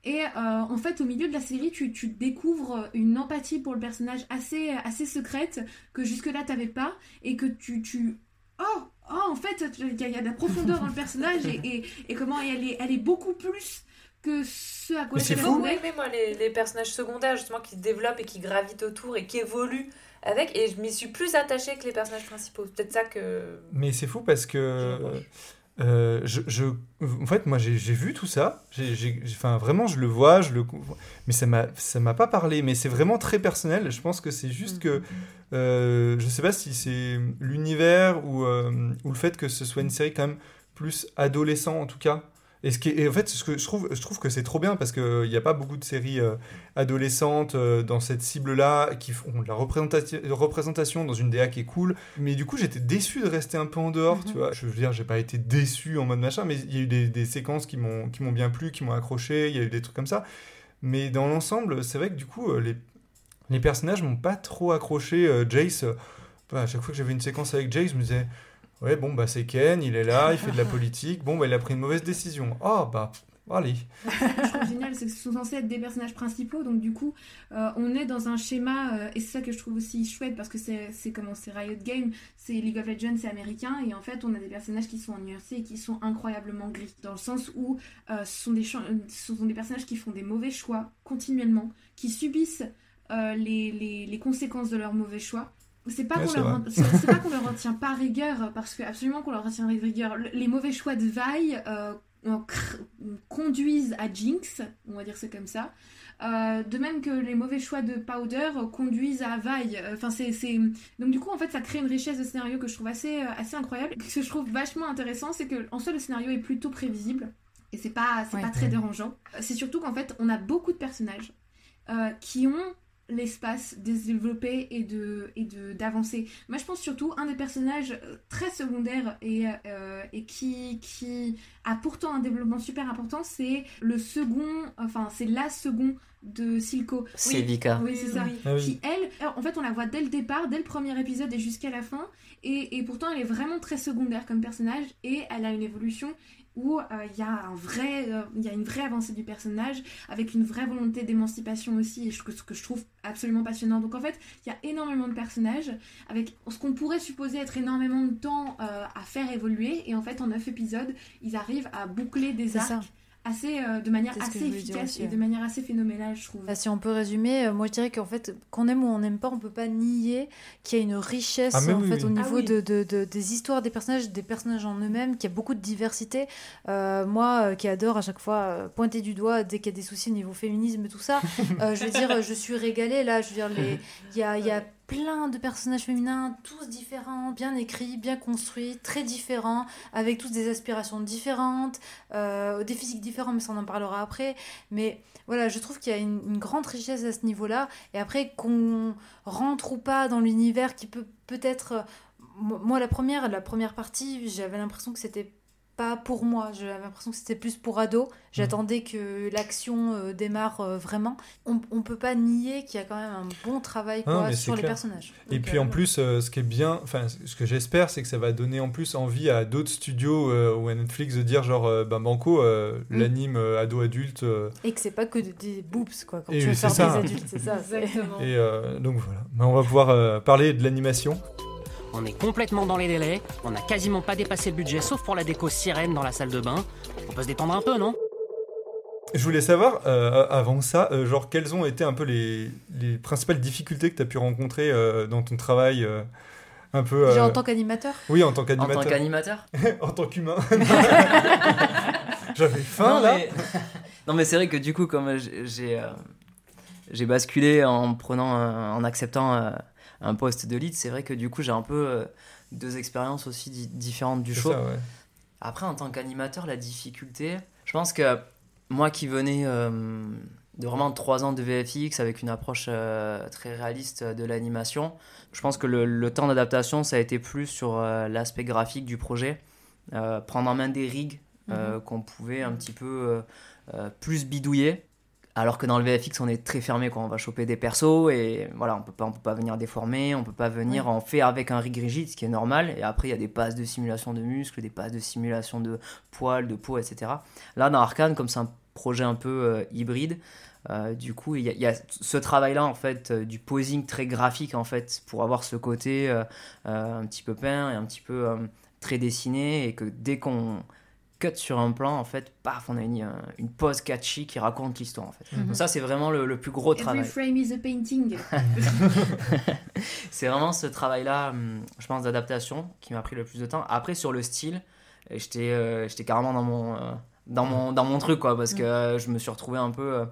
Et euh, en fait, au milieu de la série, tu, tu découvres une empathie pour le personnage assez, assez secrète que jusque-là, t'avais pas. Et que tu. tu... Oh, oh, en fait, tu- il y, a- il y a de la profondeur dans le personnage et, et, et comment elle est, elle est beaucoup plus que ce à quoi Mais c'est je fou. Aimé, moi, les, les personnages secondaires, justement, qui se développent et qui gravitent autour et qui évoluent avec. Et je m'y suis plus attachée que les personnages principaux. C'est peut-être ça que. Mais c'est fou parce que. euh, je, je- en fait, moi, j'ai vu tout ça. J'ai- enfin, vraiment, je le vois, je le. Mais ça m'a, ça m'a pas parlé. Mais c'est vraiment très personnel. Je pense que c'est juste que. euh, je sais pas si c'est l'univers ou, euh, ou le fait que ce soit une série quand même plus adolescent, en tout cas. Et, ce qui est- et en fait, ce que je trouve, je trouve que c'est trop bien parce qu'il n'y a pas beaucoup de séries euh, adolescentes euh, dans cette cible-là qui font de la représentati- représentation dans une DA qui est cool. Mais du coup, j'étais déçu de rester un peu en dehors, tu vois. Je veux dire, j'ai pas été déçu en mode machin, mais il y a eu des, des séquences qui m'ont qui m'ont bien plu, qui m'ont accroché, il y a eu des trucs comme ça. Mais dans l'ensemble, c'est vrai que du coup, euh, les, les personnages m'ont pas trop accroché. Euh, Jace, euh, bah, à chaque fois que j'avais une séquence avec Jace, je me disais, ouais, bon, bah c'est Ken, il est là, il fait de la politique, bon, bah il a pris une mauvaise décision. Oh, bah, allez. je trouve génial, c'est que ce sont censés être des personnages principaux, donc du coup, euh, on est dans un schéma, euh, et c'est ça que je trouve aussi chouette, parce que c'est comment c'est Riot Games, c'est League of Legends, c'est américain, et en fait, on a des personnages qui sont nuancés et qui sont incroyablement gris, dans le sens où euh, ce, sont des sont des personnages qui font des mauvais choix continuellement, qui subissent les, les, les conséquences de leurs mauvais choix. C'est pas Ouais, qu'on leur, qu'on leur en tient pas rigueur, parce que absolument qu'on leur en tient rigueur. Le- Les mauvais choix de Vi euh, conduisent à Jinx, on va dire c'est comme ça. Euh, de même que les mauvais choix de Powder conduisent à Vi. Euh, Enfin, c'est, c'est- Donc du coup, en fait, ça crée une richesse de scénario que je trouve assez, assez incroyable. Ce que je trouve vachement intéressant, c'est que en soi, le scénario est plutôt prévisible. Et c'est pas, c'est Ouais. pas très dérangeant. C'est surtout qu'en fait, on a beaucoup de personnages euh, qui ont l'espace de se développer et de et de d'avancer. Moi, je pense surtout un des personnages euh, très secondaires et, euh, et qui qui a pourtant un développement super important, c'est le second, enfin c'est la seconde de Silco. C'est Oui, Vika. Oui, c'est ça. Ah oui. Qui elle, alors, en fait, on la voit dès le départ, dès le premier épisode et jusqu'à la fin, et, et pourtant elle est vraiment très secondaire comme personnage et elle a une évolution où euh, il y a un vrai, euh, y a une vraie avancée du personnage avec une vraie volonté d'émancipation aussi, et je- ce que je trouve absolument passionnant. Donc en fait, il y a énormément de personnages avec ce qu'on pourrait supposer être énormément de temps euh, à faire évoluer, et en fait en 9 épisodes, ils arrivent à boucler des arcs ça. Assez, euh, de manière assez efficace aussi, et de manière assez phénoménale, je trouve. Bah, si on peut résumer, euh, moi je dirais qu'en fait, qu'on aime ou on n'aime pas, on peut pas nier qu'il y a une richesse Ah, en oui, fait oui. au Ah niveau oui. de, de- de- des histoires des personnages, des personnages en eux-mêmes, qu'il y a beaucoup de diversité. Euh, moi euh, qui adore à chaque fois euh, pointer du doigt dès qu'il y a des soucis au niveau féminisme, tout ça, euh, je veux dire, je suis régalée là. Je veux dire, les- il y a, il y a plein de personnages féminins, tous différents, bien écrits, bien construits, très différents, avec tous des aspirations différentes, euh, des physiques différents, mais ça on en parlera après. Mais voilà, je trouve qu'il y a une, une grande richesse à ce niveau-là. Et après, qu'on rentre ou pas dans l'univers qui peut peut-être. euh, mo- Moi, la première, la première partie, j'avais l'impression que c'était pas pour moi. J'avais l'impression que c'était plus pour ados. J'attendais que l'action euh, démarre euh, vraiment. On, on peut pas nier qu'il y a quand même un bon travail quoi, mais sur les personnages. Et Donc, puis euh, en plus, euh, ce qui est bien, enfin, ce que j'espère, c'est que ça va donner en plus envie à d'autres studios euh, ou à Netflix de dire genre, euh, ben Banco, euh, Mm. l'anime euh, ado-adulte. euh, Et que c'est pas que des- des boobs, quoi. Quand Et tu veux c'est faire ça. des adultes, c'est ça. Exactement. et euh, donc voilà, Ben, on va pouvoir euh, parler de l'animation. On est complètement dans les délais, on n'a quasiment pas dépassé le budget sauf pour la déco sirène dans la salle de bain. On peut se détendre un peu, non? Je voulais savoir, euh, avant ça, euh, genre, quelles ont été un peu les, les principales difficultés que tu as pu rencontrer euh, dans ton travail euh, un peu. Déjà euh, en tant qu'animateur? Oui, en tant En qu'animateur. tant qu'animateur? En tant qu'humain. J'avais faim non, là. mais... non mais c'est vrai que du coup comme j'ai j'ai, euh, basculé en prenant, en acceptant euh, un poste de lead. C'est vrai que du coup, j'ai un peu euh, deux expériences aussi di- différentes du show. ça, ouais. Après, en tant qu'animateur, la difficulté, je pense que moi qui venais euh, de vraiment trois ans de VFX avec une approche euh, très réaliste de l'animation, je pense que le, le temps d'adaptation, ça a été plus sur euh, l'aspect graphique du projet, euh, prendre en main des rigs euh, qu'on pouvait un petit peu euh, euh, plus bidouiller. Alors que dans le VFX, on est très fermé, quoi. On va choper des persos et voilà, on peut pas, on peut pas venir déformer, on peut pas venir en faire avec un rig rigide, ce qui est normal. Et après, il y a des passes de simulation de muscles, des passes de simulation de poils, de peau, etc. Là, dans Arkane, comme c'est un projet un peu euh, hybride, euh, du coup, il y, a- il y a ce travail-là, en fait, euh, du posing très graphique, en fait, pour avoir ce côté un petit peu peint et un petit peu très dessiné, et que dès qu'on cut sur un plan, en fait, paf, on a une, euh, une pose catchy qui raconte l'histoire, en fait. Mhm. Donc ça, c'est vraiment le, le plus gros Every travail. frame is a painting. c'est vraiment ce travail-là, hum, je pense, d'adaptation qui m'a pris le plus de temps. Après, sur le style, j'étais euh, j'étais carrément dans mon, euh, dans, mon, dans mon truc, quoi, parce que euh, je me suis retrouvé un peu euh,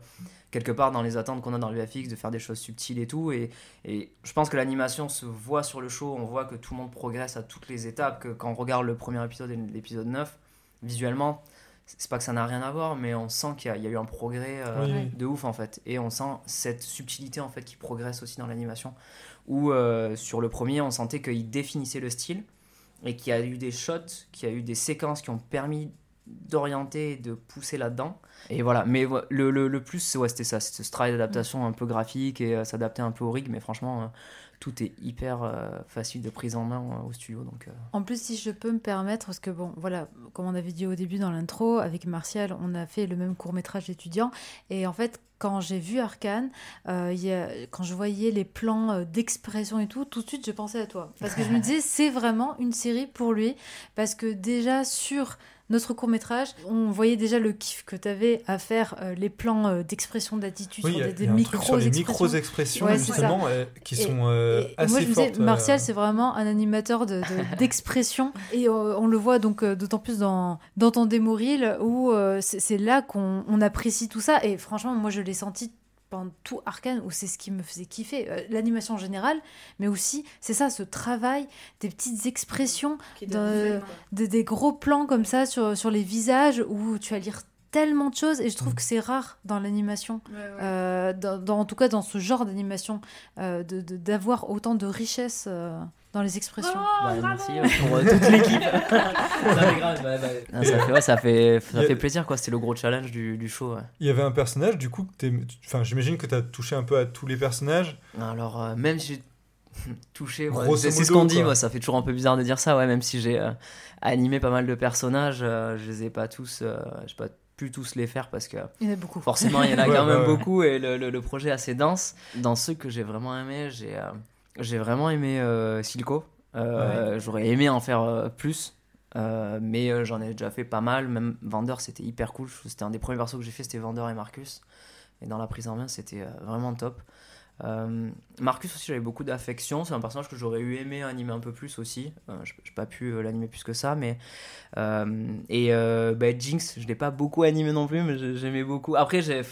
quelque part dans les attentes qu'on a dans le VFX, de faire des choses subtiles et tout. Et, et je pense que l'animation se voit sur le show, on voit que tout le monde progresse à toutes les étapes, que quand on regarde le premier épisode et l'épisode 9, visuellement, c'est pas que ça n'a rien à voir, mais on sent qu'il y, a- il y a eu un progrès euh, Oui, de ouf en fait. Et on sent cette subtilité en fait qui progresse aussi dans l'animation. Où euh, sur le premier, on sentait qu'il définissait le style et qu'il y a eu des shots, qu'il y a eu des séquences qui ont permis d'orienter et de pousser là-dedans. Et voilà, mais le, le, le plus, ouais, c'était ça, c'était ce travail d'adaptation un peu graphique et euh, s'adapter un peu au rig, mais franchement, euh, tout est hyper euh, facile de prise en main euh, au studio. Donc, euh, En plus, si je peux me permettre, parce que bon, voilà, comme on avait dit au début dans l'intro, avec Martial, on a fait le même court métrage d'étudiant. Et en fait, quand j'ai vu Arkane, euh, il y a- quand je voyais les plans euh, d'expression et tout, tout de suite, je pensais à toi. Parce que je me disais, c'est vraiment une série pour lui. Parce que déjà, sur notre court métrage, on voyait déjà le kiff que tu avais à faire euh, les plans euh, d'expression, d'attitude, Oui, sur des, les micro-expressions. Ouais, justement, euh, qui Et- sont et assez moi, je me disais, fortes. Martial, c'est vraiment un animateur de- de- d'expression. et on le voit donc d'autant plus dans, dans ton démo reel, où c'est là qu'on on apprécie tout ça. Et franchement, moi, je l'ai senti pendant tout Arkane, où c'est ce qui me faisait kiffer. Euh, L'animation en général, mais aussi, c'est ça, ce travail, des petites expressions, de- des gros plans comme ça sur, sur les visages, où tu vas lire tellement de choses. Et je trouve que c'est rare dans l'animation. Ouais, ouais. Euh, dans, dans- en tout cas dans ce genre d'animation, euh, de- de- d'avoir autant de richesse euh, dans les expressions. Oh, bah, merci euh, pour euh, toute l'équipe. ça fait grave. Non, ça fait, ouais, ça fait, ça a- fait plaisir, quoi. C'était le gros challenge du, du show. ouais. Il y avait un personnage, du coup, que t'es- enfin, j'imagine que tu as touché un peu à tous les personnages. Alors, euh, même si j'ai touché, ouais, c'est ce qu'on dit, moi, ça fait toujours un peu bizarre de dire ça, ouais, même si j'ai euh, animé pas mal de personnages, euh, je les ai pas tous, euh, j'ai pas pu tous les faire parce que Il y en a beaucoup. forcément il y en a Ouais, quand même ouais. beaucoup et le, le- le projet est assez dense. Dans ceux que j'ai vraiment aimé, j'ai euh, j'ai vraiment aimé euh, Silco. Euh, J'aurais aimé en faire euh, plus. mais j'en ai déjà fait pas mal, même Vendeur c'était hyper cool, c'était un des premiers persos que j'ai fait, c'était Vendeur et Marcus. Et dans la prise en main, c'était vraiment top. Marcus aussi, j'avais beaucoup d'affection. C'est un personnage que j'aurais eu aimé animer un peu plus aussi. Je n'ai pas pu l'animer plus que ça. Mais, et bah, Jinx, je l'ai pas beaucoup animé non plus, mais j'ai- j'aimais beaucoup. Après, j'ai-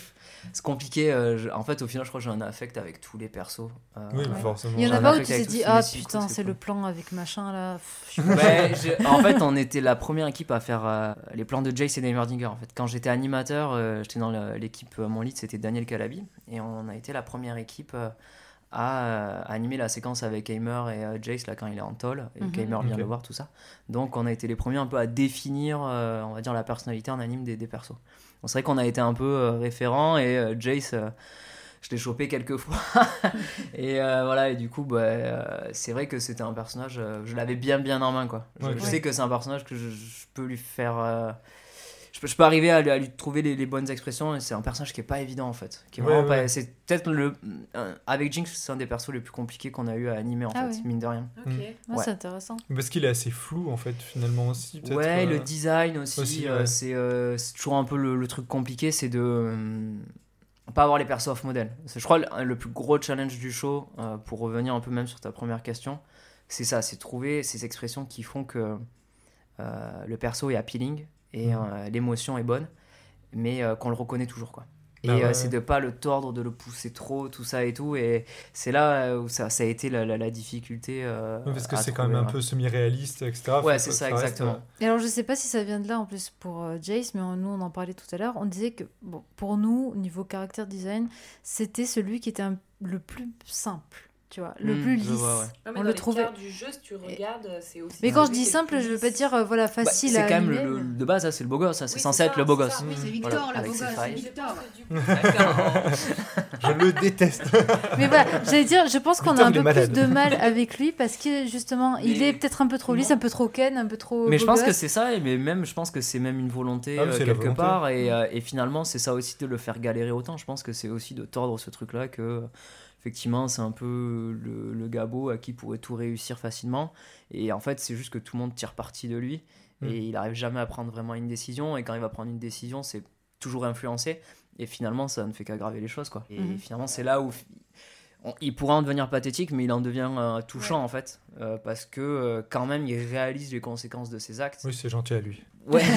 c'est compliqué. euh, je- en fait, au final, je crois que j'ai un affect avec tous les persos. Euh, Oui, Ouais. forcément. Il y en a un pas où tu t'es dit ah putain c'est le plan avec machin là. Ouais, en fait, on était la première équipe à faire euh, les plans de Jace et d'Heimerdinger. En fait, quand j'étais animateur, euh, j'étais dans l'équipe, euh, mon lead c'était Daniel Calabi, et on a été la première équipe euh, à animer la séquence avec Heimer et Jace là quand il est en tôle et qu'Heimer vient Ok. le voir tout ça. Donc, on a été les premiers un peu à définir, euh, on va dire, la personnalité en anime des, des persos. Donc, c'est vrai qu'on a été un peu euh, référent et euh, Jace. euh, je l'ai chopé quelques fois et euh, voilà et du coup bah, euh, c'est vrai que c'était un personnage euh, je l'avais bien bien en main quoi je, Ouais. je sais que c'est un personnage que je, je peux lui faire je peux, je peux arriver à lui, à lui trouver les, les bonnes expressions et c'est un personnage qui est pas évident en fait qui est Ouais, vraiment ouais. pas- c'est peut-être le euh, avec Jinx c'est un des persos les plus compliqués qu'on a eu à animer en Ah fait oui. mine de rien Ok. Mm. Ouais, Ouais. C'est intéressant. Parce qu'il est assez flou, en fait, finalement aussi. Ouais, euh, le design aussi, aussi, euh, ouais. c'est euh, toujours un peu le, le truc compliqué, c'est de euh, pas avoir les persos off modèle. C'est, Je crois le, le plus gros challenge du show, euh, pour revenir un peu même sur ta première question, c'est ça, c'est trouver ces expressions qui font que euh, le perso est appealing et Mhm. euh, l'émotion est bonne, mais euh, qu'on le reconnaît toujours quoi. Et Ah ouais, euh, c'est de pas le tordre, de le pousser trop, tout ça et tout. Et c'est là où ça, ça a été la, la, la difficulté. euh, parce que c'est quand même un peu semi-réaliste, etc. Ouais, c'est ça, exactement. Et alors, je sais pas si ça vient de là en plus pour euh, Jace, mais on- nous on en parlait tout à l'heure. On disait que bon, pour nous, niveau caractère design, c'était celui qui était un- le plus simple, tu vois, le Mm, plus lisse. vois, ouais. Ouais, mais on dans le trouvait. du jeu, si tu regardes, c'est aussi. Mais quand je dis simple, le je veux pas dire euh, voilà Bah, facile c'est quand même le, de base, hein, c'est le beau gosse. hein, C'est Oui, censé être ça, le beau c'est gosse. Oui, c'est Victor, Voilà, le beau gosse, c'est Victor. Je le déteste. Mais voilà, j'allais dire, je pense qu'on a un peu plus de mal avec lui parce que justement, il est peut-être un peu trop lisse, un peu trop ken, un peu trop. Mais je pense que c'est ça, et mais même je pense que c'est même une volonté Ah euh, quelque part, et, euh, et finalement c'est ça aussi de le faire galérer autant. Je pense que c'est aussi de tordre ce truc-là que effectivement c'est un peu le, le gabo à qui pourrait tout réussir facilement, et en fait c'est juste que tout le monde tire parti de lui, Mm. et il arrive jamais à prendre vraiment une décision, et quand il va prendre une décision c'est toujours influencé, et finalement ça ne fait qu'aggraver les choses quoi. Et Mhm. finalement c'est là où on- il pourrait en devenir pathétique, mais il en devient euh, touchant en fait, euh, parce que euh, quand même il réalise les conséquences de ses actes. Oui, c'est gentil à lui. Ouais.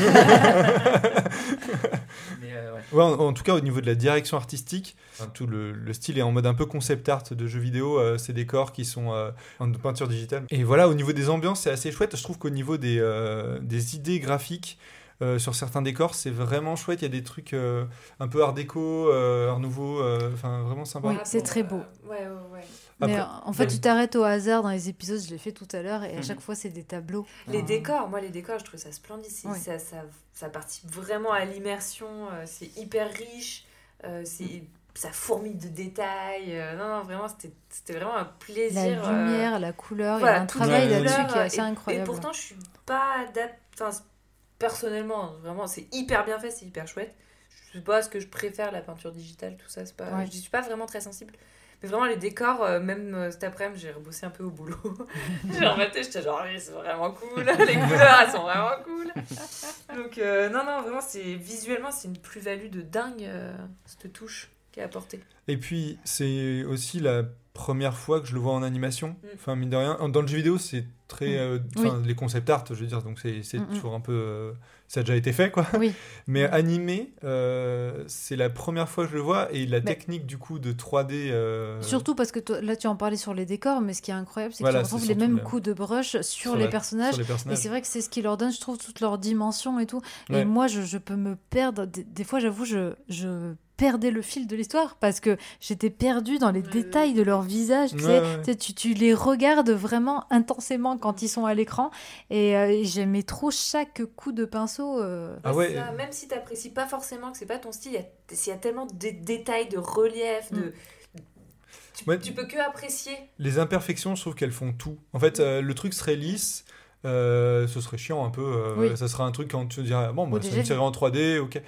Mais, euh, ouais. Ouais, en, en tout cas, au niveau de la direction artistique, enfin, tout le, le style est en mode un peu concept art de jeux vidéo, euh, ces décors qui sont euh, en peinture digitale. Et voilà, au niveau des ambiances, c'est assez chouette. Je trouve qu'au niveau des, euh, des idées graphiques, euh, sur certains décors, c'est vraiment chouette. Il y a des trucs euh, un peu art déco, euh, art nouveau, euh, enfin vraiment sympa. Oui, c'est très beau. Ouais, ouais, ouais. Mais Après- en fait, tu t'arrêtes au hasard dans les épisodes, je l'ai fait tout à l'heure, et à Mhm. chaque fois, c'est des tableaux. Les Ah. décors, moi les décors, je trouve ça splendide. Ça, ça, ça participe vraiment à l'immersion. euh, c'est hyper riche. euh, c'est ça fourmille de détails. euh, non, non, vraiment, c'était c'était vraiment un La plaisir. euh, lumière, la couleur, il y voilà, a un travail là-dessus qui est assez et- incroyable. Et pourtant, je suis pas adaptée. Enfin, personnellement, vraiment, c'est hyper bien fait, c'est hyper chouette. Je sais pas ce que je préfère, la peinture digitale, tout ça. c'est Pas... Ouais. Je suis pas vraiment très sensible. Mais vraiment, les décors, euh, même euh, cet après-midi, j'ai rebossé un peu au boulot. j'ai remetté, j'étais genre, oui, c'est vraiment cool. les couleurs, elles sont vraiment cool. Donc, euh, non, non, vraiment, c'est visuellement, c'est une plus-value de dingue, euh, cette touche qui est apportée. Et puis, c'est aussi la première fois que je le vois en animation. Mm. Enfin, mine de rien. Dans le jeu vidéo, c'est très. Mm. euh, Oui. Les concept art, je veux dire, donc c'est Mm, mm. toujours un peu. euh, ça a déjà été fait, quoi. Oui. Mais animé, euh, c'est la première fois que je le vois. Et la Mais- technique, du coup, de 3D. euh, Surtout parce que toi- là, tu en parlais sur les décors, mais ce qui est incroyable, c'est Voilà, que tu c'est retrouves les mêmes coups de brush sur, sur les la- personnages. sur les Et c'est vrai que c'est ce qui leur donne, je trouve, toute leur dimension et tout. Ouais. Et moi, je, je peux me perdre. Des, des fois, j'avoue, je, je perdais le fil de l'histoire parce que j'étais perdue dans les Ouais. détails de leur visage. Tu, Ouais, sais. ouais. Tu sais, tu, tu les regardes vraiment intensément quand ils sont à l'écran. Et euh, j'aimais trop chaque coup de pinceau. euh. Ah Ouais, ça. Même si tu n'apprécies pas forcément que c'est pas ton style, il y a, il y a tellement de détails, de relief, de. Tu, Ouais. tu peux que apprécier. Les imperfections, je trouve qu'elles font tout. En fait, euh, le truc serait lisse. euh, ce serait chiant un peu. euh, Oui. Ça serait un truc quand tu dirais, bon, bah, c'est une série en 3D, ok.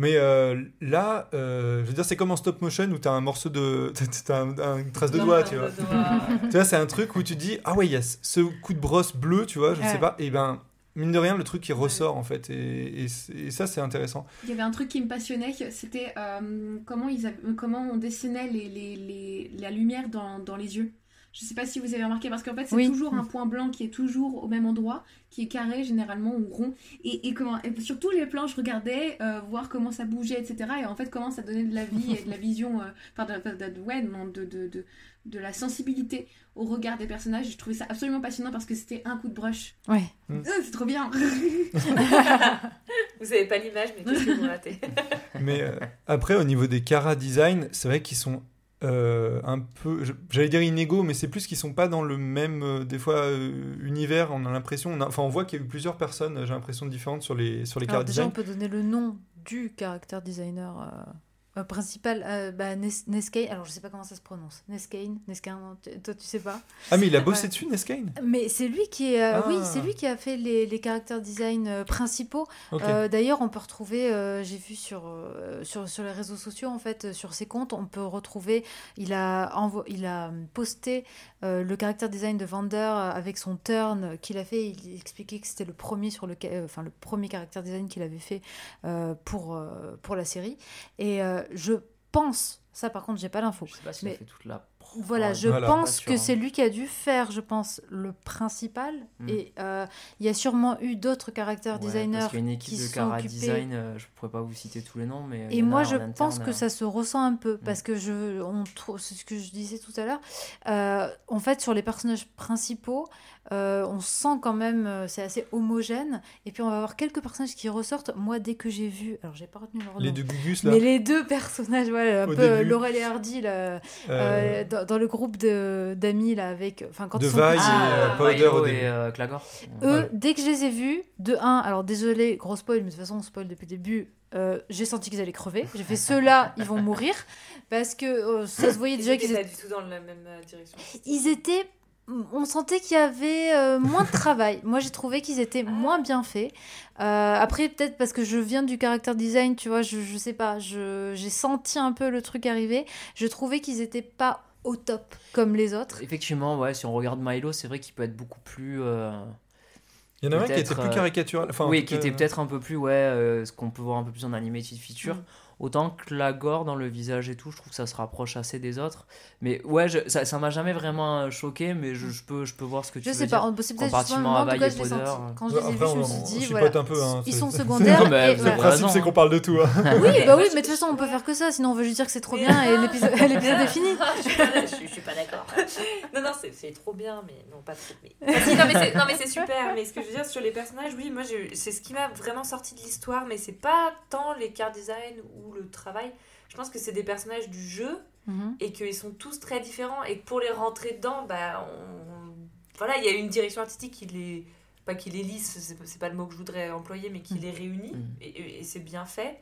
Mais euh, là, euh, je veux dire, c'est comme en stop motion où tu as un morceau de. T'as un- un- une trace de Non, doigt, tu vois. doigt. tu vois, c'est un truc où tu dis, ah ouais, il y a ce coup de brosse bleu, tu vois, je Ouais. sais pas. Et ben, mine de rien, le truc qui ressort en fait. Et, et ça, c'est intéressant. Il y avait un truc qui me passionnait, c'était euh, comment, ils avaient- comment on dessinait les, les, les- la lumière dans, dans les yeux. Je sais pas si vous avez remarqué, parce qu'en fait, c'est Oui. toujours un point blanc qui est toujours au même endroit, qui est carré généralement ou rond. Et, et comment, et sur tous les plans, je regardais euh, voir comment ça bougeait, etc. Et en fait, comment ça donnait de la vie et de la vision, euh, enfin, de, de, de- ouais, non, de, de, de, de la sensibilité au regard des personnages. Je trouvais ça absolument passionnant parce que c'était un coup de brush. Ouais. Euh, c'est trop bien! Vous avez pas l'image, mais qu'est-ce que vous ratez? Mais euh, après, au niveau des Cara design, c'est vrai qu'ils sont euh, un peu, j'allais dire inégaux, mais c'est plus qu'ils sont pas dans le même, euh, des fois, euh, univers. On a l'impression, enfin, on voit qu'il y a eu plusieurs personnes, j'ai l'impression, différentes sur les, sur les Alors déjà, on peut donner le nom du caractère designer euh, principal, euh, bah, Neskane. Alors, je sais pas comment ça se prononce. Neskane, Neskane, toi, tu sais pas. Ah, mais il a bossé dessus, Neskane Mais c'est lui qui est, euh, oui, Ah. c'est lui qui a fait les, les caractères design euh, principaux. D'ailleurs, on peut retrouver, j'ai vu sur, sur sur les réseaux sociaux en fait, sur ses comptes, on peut retrouver. Il a envo- il a posté le caractère design de Vander avec son turn qu'il a fait. Il expliquait que c'était le premier sur le, enfin le premier caractère design qu'il avait fait pour pour la série. Et je pense, ça par contre, j'ai pas l'info. Je sais pas s'il a Mais- fait toute la Voilà, je voilà. pense que sûr, c'est hein. lui qui a dû faire, je pense, le principal. Mm. Et euh, il y a sûrement eu d'autres caractères Ouais, designers Parce qu'il y a une équipe qui de sont cara occupés. design, euh, je pourrais pas vous citer tous les noms, mais. il Et moi, je interne, pense que euh, ça se ressent un peu parce que je, on trouve, c'est ce que je disais tout à l'heure. euh, en fait, sur les personnages principaux, euh, on sent quand même, euh, c'est assez homogène. Et puis, on va avoir quelques personnages qui ressortent. Moi, dès que j'ai vu, alors j'ai pas retenu leur Les nom, deux Gugus, là. mais les deux personnages, voilà, un Au peu euh, début. Laurel et Hardy, là, Euh, euh, dans, dans le groupe de- d'amis, là, avec. Enfin, quand De ils sont Vaille petits. et, Ah, Powder au et début. euh, Clagor. Eux, Ouais. dès que je les ai vus, de 1, alors désolé, gros spoil, mais de toute façon, on spoil depuis le début, euh, j'ai senti qu'ils allaient crever. J'ai fait ceux-là, ils vont mourir. Parce que euh, ça se voyait déjà qu'ils pas étaient. du tout dans la même direction. Ils étaient. On sentait qu'il y avait euh, moins de travail. Moi, j'ai trouvé qu'ils étaient moins bien faits. Euh, après, peut-être parce que je viens du caractère design, tu vois, je, je sais pas, je- j'ai senti un peu le truc arriver. Je trouvais qu'ils étaient pas au top comme les autres. Effectivement, ouais, si on regarde Milo, c'est vrai qu'il peut être beaucoup plus. euh, Il y en a un qui était plus caricatural. Enfin, en oui, qui cas, était peut-être un peu plus, ouais, euh, ce qu'on peut voir un peu plus en animated feature. Mm. Autant que la gore dans le visage et tout, je trouve que ça se rapproche assez des autres. Mais ouais, je- ça ça m'a jamais vraiment euh, choqué, mais je, je peux, je peux voir ce que tu Je veux sais dire. pas, c'est peut-être justement, en tout cas, je senti. Quand je les ai Après, vus, je me on- suis on dit, voilà, un peu, hein, ils sont secondaires. Non, mais et Le principe, c'est qu'on parle de tout. hein. Oui, bah oui, mais de toute façon, on peut faire que ça, sinon on veut juste dire que c'est trop bien et l'épisode l'épisode est fini. je, suis pas, d'accord. non, non, c'est, c'est trop bien, mais non, pas trop. Mais... Ah, non, mais c'est, super. Mais ce que je veux dire sur les personnages, oui, moi, c'est ce qui m'a vraiment sorti de l'histoire, mais c'est pas tant les car design ou le travail. Je pense que c'est des personnages du jeu Mhm. et qu'ils sont tous très différents et que pour les rentrer dedans, bah, on... voilà, il y a une direction artistique qui les. Pas qui les lisse, c'est, pas le mot que je voudrais employer, mais qui les réunit Mm. et, c'est bien fait.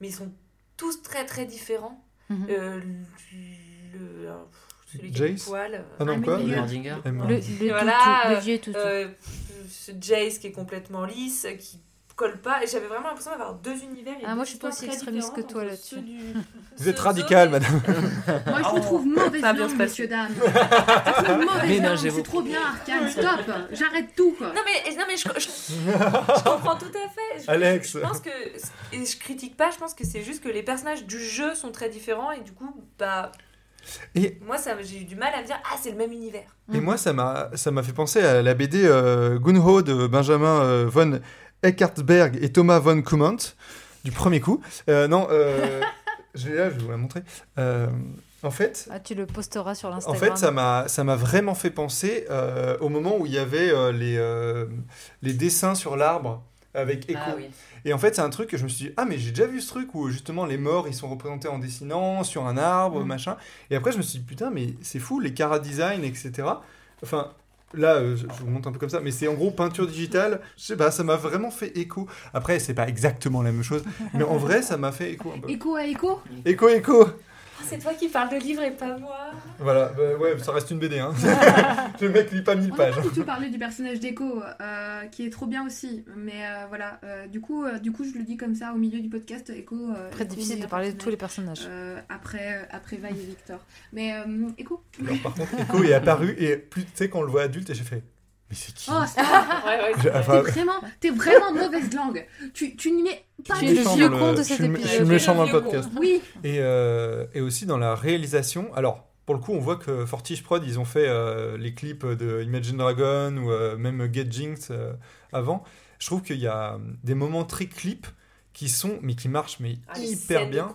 Mais ils sont tous très très différents. Mhm. Euh, le, le- qui a des Jace poils, euh, Ah non, Ah, quoi le-. Le, le, Voilà, le vieux toutou. euh, ce Jace qui est complètement lisse, qui colle pas. Et j'avais vraiment l'impression d'avoir deux univers. et Ah, deux moi, je suis pas aussi extrémiste que toi là-dessus. du- Vous êtes radical, madame. Moi, je vous trouve mauvaise se langue, messieurs, dames. Je trouve mauvaise langue, c'est trop bien, Arcane, stop. J'arrête tout, quoi. Non mais, non mais je, je- je comprends tout à fait. Je, Alex. Je pense que et je critique pas. Je pense que c'est juste que les personnages du jeu sont très différents et du coup bah Et- moi ça j'ai eu du mal à me dire ah c'est le même univers. Et moi, ça m'a ça m'a fait penser à la BD euh, Gunho de Benjamin euh, von Eckartsberg et Thomas von Kumant, du premier coup. Euh, non, euh, je l'ai là, je vais vous la montrer. Euh, en fait, Ah, tu le posteras sur en l'Instagram. fait, ça m'a ça m'a vraiment fait penser euh, au moment où il y avait euh, les, euh, les dessins sur l'arbre avec Echo. Ah oui. Et en fait, c'est un truc que je me suis dit, ah, mais j'ai déjà vu ce truc où justement les morts ils sont représentés en dessinant sur un arbre, Mm. machin. Et après, je me suis dit, putain, mais c'est fou, les cara design, etc. Enfin, là, euh, je vous montre un peu comme ça, mais c'est en gros peinture digitale. Je sais pas, ça m'a vraiment fait écho. Après, c'est pas exactement la même chose, mais en vrai, ça m'a fait écho un peu. Écho à écho? Écho, écho c'est toi qui parles de livres et pas moi. Voilà, bah, ouais, ça reste une BD, hein. Le mec lit pas 1000 On n'a pages. pas du tout parlé du personnage d'Echo, euh, qui est trop bien aussi. Mais euh, voilà, euh, du, coup, euh, du coup, je le dis comme ça au milieu du podcast. Echo. Euh, Très difficile de parler de tous les personnage, personnages. euh, après, après Vaille et Victor. Mais euh, Echo Alors, par contre, Echo est apparu et plus, tu sais, quand on le voit adulte, et j'ai fait, mais c'est qui Oh, c'est- Ouais, ouais, enfin, t'es vraiment, t'es vraiment mauvaise langue. Tu, tu n'y mets pas Tu es le méchant vieux dans con de je cet suis le- Je suis méchant dans le podcast. Oui, Et, euh, et aussi dans la réalisation, alors pour le coup, on voit que Fortiche Prod, ils ont fait euh, les clips de Imagine Dragon ou euh, même Get Jinx euh, avant. Je trouve qu'il y a des moments très clips qui sont, mais qui marchent mais Ah, hyper bien.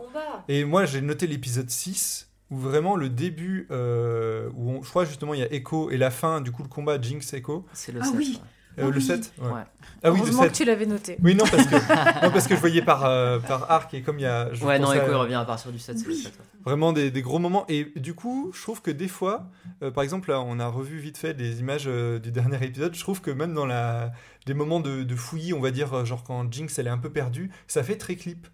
Et moi, j'ai noté l'épisode 6 où vraiment le début, euh, où on- je crois justement il y a Echo et la fin, du coup le combat Jinx Echo. C'est le Ah 7, oui. ouais. Euh, le oui. 7 ouais. Ouais. Ah oui, le Heureusement 7. que tu l'avais noté. Oui, non, parce que, non, parce que je voyais par, euh, par arc et comme il y a. je Ouais, non, à- Echo il revient à partir du 7, c'est le Oui. 7. ouais. Vraiment des, des gros moments. Et du coup, je trouve que des fois, euh, par exemple, là, on a revu vite fait des images euh, du dernier épisode. Je trouve que même dans la, des moments de, de fouillis, on va dire, genre quand Jinx elle est un peu perdue, ça fait très clip.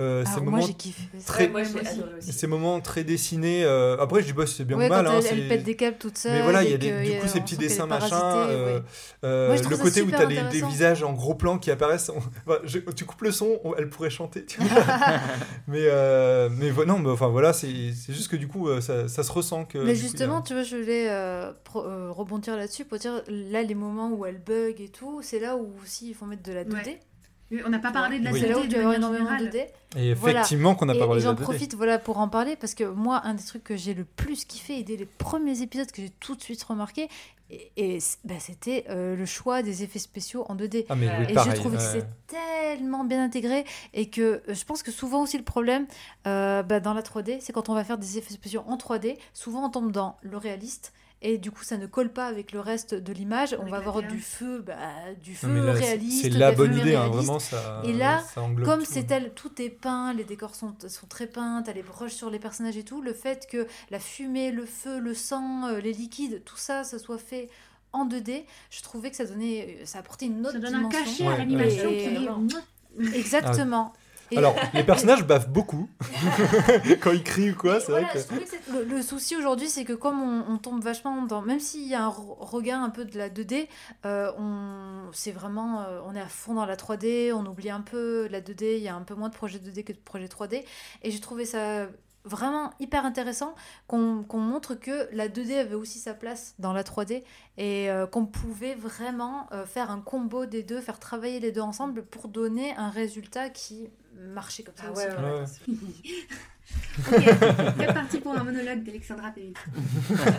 Euh, ces, Alors, moi, moments, j'ai kiffé. très- Ouais, moi Moi ces moments très dessinés. euh, après, je dis, bah, c'est bien Ouais, ou mal. quand hein, elle, pète des câbles toute seule. mais voilà, il y a des, que du coup ces on petits dessins machin. euh, ouais. euh, Moi, le côté où tu as les, des visages en gros plan qui apparaissent. on- je- tu coupes le son, on- elle pourrait chanter. tu vois. mais euh, mais vo- non, mais enfin voilà, c'est juste que du coup, ça, ça se ressent que. Mais coup, a- justement, tu vois, je voulais euh, pro- euh, rebondir là-dessus pour dire, là, les moments où elle bug et tout, c'est là où aussi il faut mettre de la 2D. On n'a pas parlé de la Oui. C'est là où 2D tu de manière énormément de générale. 2D. Et Voilà. effectivement qu'on n'a pas et parlé de j'en la 2D. profite voilà, pour en parler parce que moi, un des trucs que j'ai le plus kiffé et dès les premiers épisodes que j'ai tout de suite remarqué, et, et bah, c'était euh, le choix des effets spéciaux en 2D. Ah, mais oui, et pareil, j'ai trouvé que c'est tellement bien intégré et que euh, je pense que souvent aussi le problème euh, bah, dans la 3D, c'est quand on va faire des effets spéciaux en 3D, souvent on tombe dans le réaliste. Et du coup, ça ne colle pas avec le reste de l'image. On va avoir du feu, bah, du feu là, réaliste. C'est la bonne idée, hein, vraiment. Ça, Et là, ça Comme tout. c'est tel, tout est peint, les décors sont, sont très peints, t'as les broches sur les personnages et tout, le fait que la fumée, le feu, le sang, euh, les liquides, tout ça, ça soit fait en 2D, je trouvais que ça donnait, ça apportait une autre Ça donne un dimension. cachet Ouais, à l'animation Exactement. Et- Alors, les personnages baffent beaucoup quand ils crient ou quoi, c'est Voilà, vrai que. le, le souci aujourd'hui, c'est que comme on, on tombe vachement dans, même s'il y a un re- regain un peu de la 2D, euh, on, c'est vraiment, euh, on est à fond dans la 3D, on oublie un peu la 2D, il y a un peu moins de projets 2D que de projets 3D, et j'ai trouvé ça vraiment hyper intéressant qu'on montre que la 2D avait aussi sa place dans la 3D et euh, qu'on pouvait vraiment euh, faire un combo des deux, faire travailler les deux ensemble pour donner un résultat qui marchait comme ça Ah aussi. ouais, ouais, ouais. Ok, c'est parti pour un monologue d'Alexandra Pellin.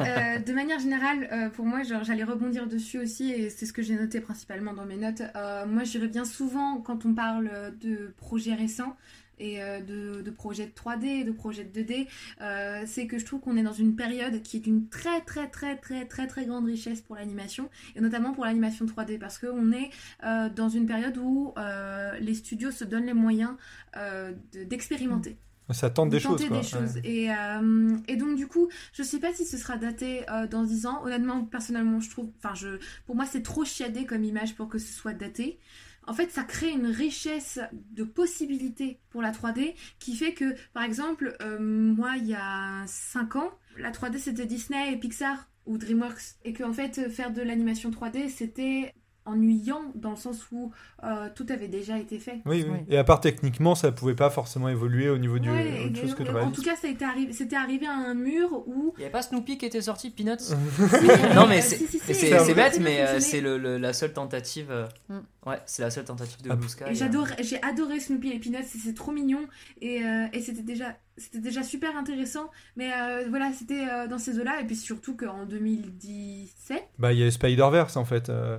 Euh, de manière générale, euh, pour moi, j'allais rebondir dessus aussi, et c'est ce que j'ai noté principalement dans mes notes. Euh, moi, je reviens souvent quand on parle de projets récents et euh, de, de projets de 3D, de projets de 2D, euh, c'est que je trouve qu'on est dans une période qui est d'une très très très très très très grande richesse pour l'animation, et notamment pour l'animation 3D, parce qu'on est euh, dans une période où euh, les studios se donnent les moyens de- d'expérimenter Ça tente des de choses, quoi. des choses. ouais. Et, euh, et donc du coup, je sais pas si ce sera daté euh, dans 10 ans. Honnêtement, personnellement, je trouve, enfin, je, pour moi, c'est trop chiadé comme image pour que ce soit daté. En fait, ça crée une richesse de possibilités pour la 3D qui fait que, par exemple, euh, moi, il y a 5 ans, la 3D c'était Disney et Pixar ou DreamWorks. Et qu'en fait, faire de l'animation 3D, c'était ennuyant dans le sens où euh, tout avait déjà été fait. Oui, oui. Et à part techniquement, ça pouvait pas forcément évoluer au niveau du Ouais, autre et- chose que en tout cas, ça a été arrivé, c'était arrivé à un mur où Il n'y avait pas Snoopy qui était sorti, Peanuts Non, mais c'est si, si, mais si, c'est- bête, mais euh, c'est le- le- la seule tentative. euh, Mm. Ouais, c'est la seule tentative de Ah, Blue Sky. Et euh. j'adore, j'ai adoré Snoopy et Peanuts, c'est- c'est trop mignon et, euh, et c'était déjà, c'était déjà super intéressant. Mais euh, voilà, c'était euh, dans ces eaux-là et puis surtout qu'en 2017, Bah, il y a Spider-Verse en fait. euh,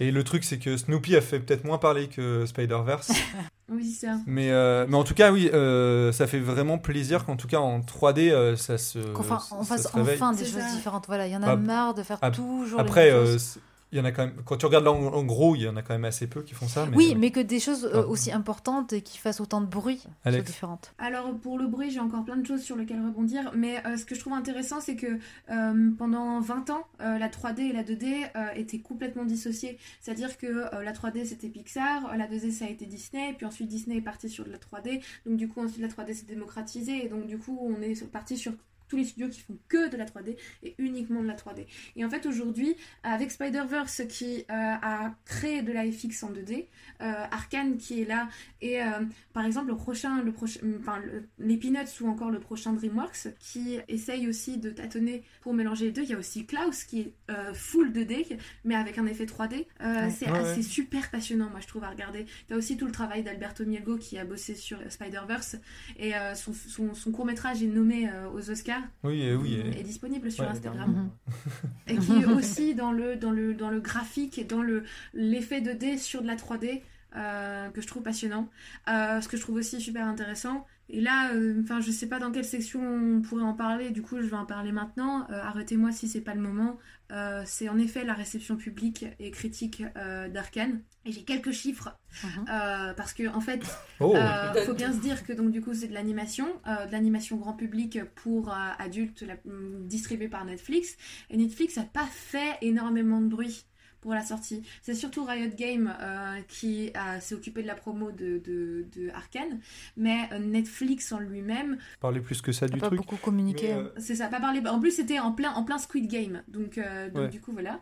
Et le truc, c'est que Snoopy a fait peut-être moins parler que Spider-Verse. oui c'est ça. mais, euh, mais en tout cas, oui, euh, ça fait vraiment plaisir qu'en tout cas en 3D, euh, ça se. Qu'enfin, ça- on ça fasse enfin des choses différentes. Voilà, il y en a Ah, marre de faire toujours Après, les mêmes euh, choses. Il y en a quand même. Quand tu regardes là en, en gros, il y en a quand même assez peu qui font ça. Mais, oui, euh, mais que des choses euh, aussi importantes et qui fassent autant de bruit soient Alex. différentes. Alors pour le bruit, j'ai encore plein de choses sur lesquelles rebondir, mais euh, ce que je trouve intéressant, c'est que euh, pendant 20 ans, euh, la 3D et la 2D euh, étaient complètement dissociées. C'est-à-dire que euh, la 3D c'était Pixar, la 2D ça a été Disney, puis ensuite Disney est parti sur de la 3D, donc du coup ensuite la 3D s'est démocratisée, et donc du coup on est parti sur tous les studios qui font que de la 3D et uniquement de la 3D. Et en fait aujourd'hui, avec Spider-Verse qui euh, a créé de la FX en 2D, euh, Arkane qui est là, et euh, par exemple le prochain, le prochain, enfin le- les Peanuts ou encore le prochain DreamWorks qui essaye aussi de tâtonner pour mélanger les deux. Il y a aussi Klaus qui est euh, full 2D mais avec un effet 3D. Euh, Ouais. c'est Ouais, assez ouais. super passionnant, moi je trouve à regarder. T'as aussi tout le travail d'Alberto Mielgo qui a bossé sur Spider-Verse et euh, son, son, son court métrage est nommé euh, aux Oscars. Oui, oui. est disponible sur Ouais, Instagram et qui est aussi dans le, dans le, dans le graphique et dans le, l'effet 2D sur de la 3D euh, que je trouve passionnant. Euh, ce que je trouve aussi super intéressant. Et là, euh, enfin, je sais pas dans quelle section on pourrait en parler, du coup, je vais en parler maintenant. Euh, Arrêtez-moi si c'est pas le moment. Euh, c'est en effet la réception publique et critique euh, d'Arkane. Et j'ai quelques chiffres Mhm. euh, parce que en fait, Oh, euh, faut bien se dire que donc du coup c'est de l'animation, euh, de l'animation grand public pour euh, adultes, la- distribuée par Netflix. Et Netflix a pas fait énormément de bruit pour la sortie. C'est surtout Riot Games euh, qui s'est occupé de la promo de, de, de Arkane, mais euh, Netflix en lui-même, parler plus que ça du pas truc. beaucoup communiqué. Hein. euh, c'est ça, pas parler. En plus c'était en plein en plein Squid Game, donc, euh, donc Ouais. du coup voilà.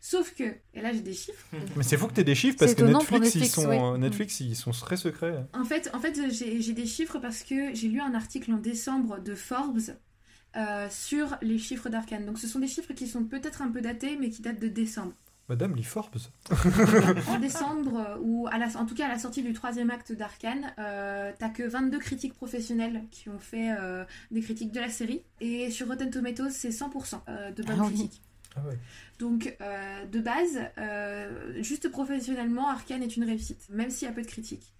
Sauf que et là j'ai des chiffres. Mais c'est fou que tu aies des chiffres parce que pour Netflix, ils Netflix, sont, oui. euh, Netflix, ils sont très secrets. En fait, en fait j'ai j'ai des chiffres parce que j'ai lu un article en décembre de Forbes euh, sur les chiffres d'Arkane. Donc ce sont des chiffres qui sont peut-être un peu datés, mais qui datent de décembre. Madame Lee Forbes. en décembre, euh, ou à la, en tout cas à la sortie du troisième acte d'Arkane, euh, t'as que 22 critiques professionnelles qui ont fait euh, des critiques de la série. Et sur Rotten Tomatoes, c'est 100% euh, de bonnes Ah oui. critiques. Ah ouais. Donc, euh, de base, euh, juste professionnellement, Arkane est une réussite, même s'il y a peu de critiques.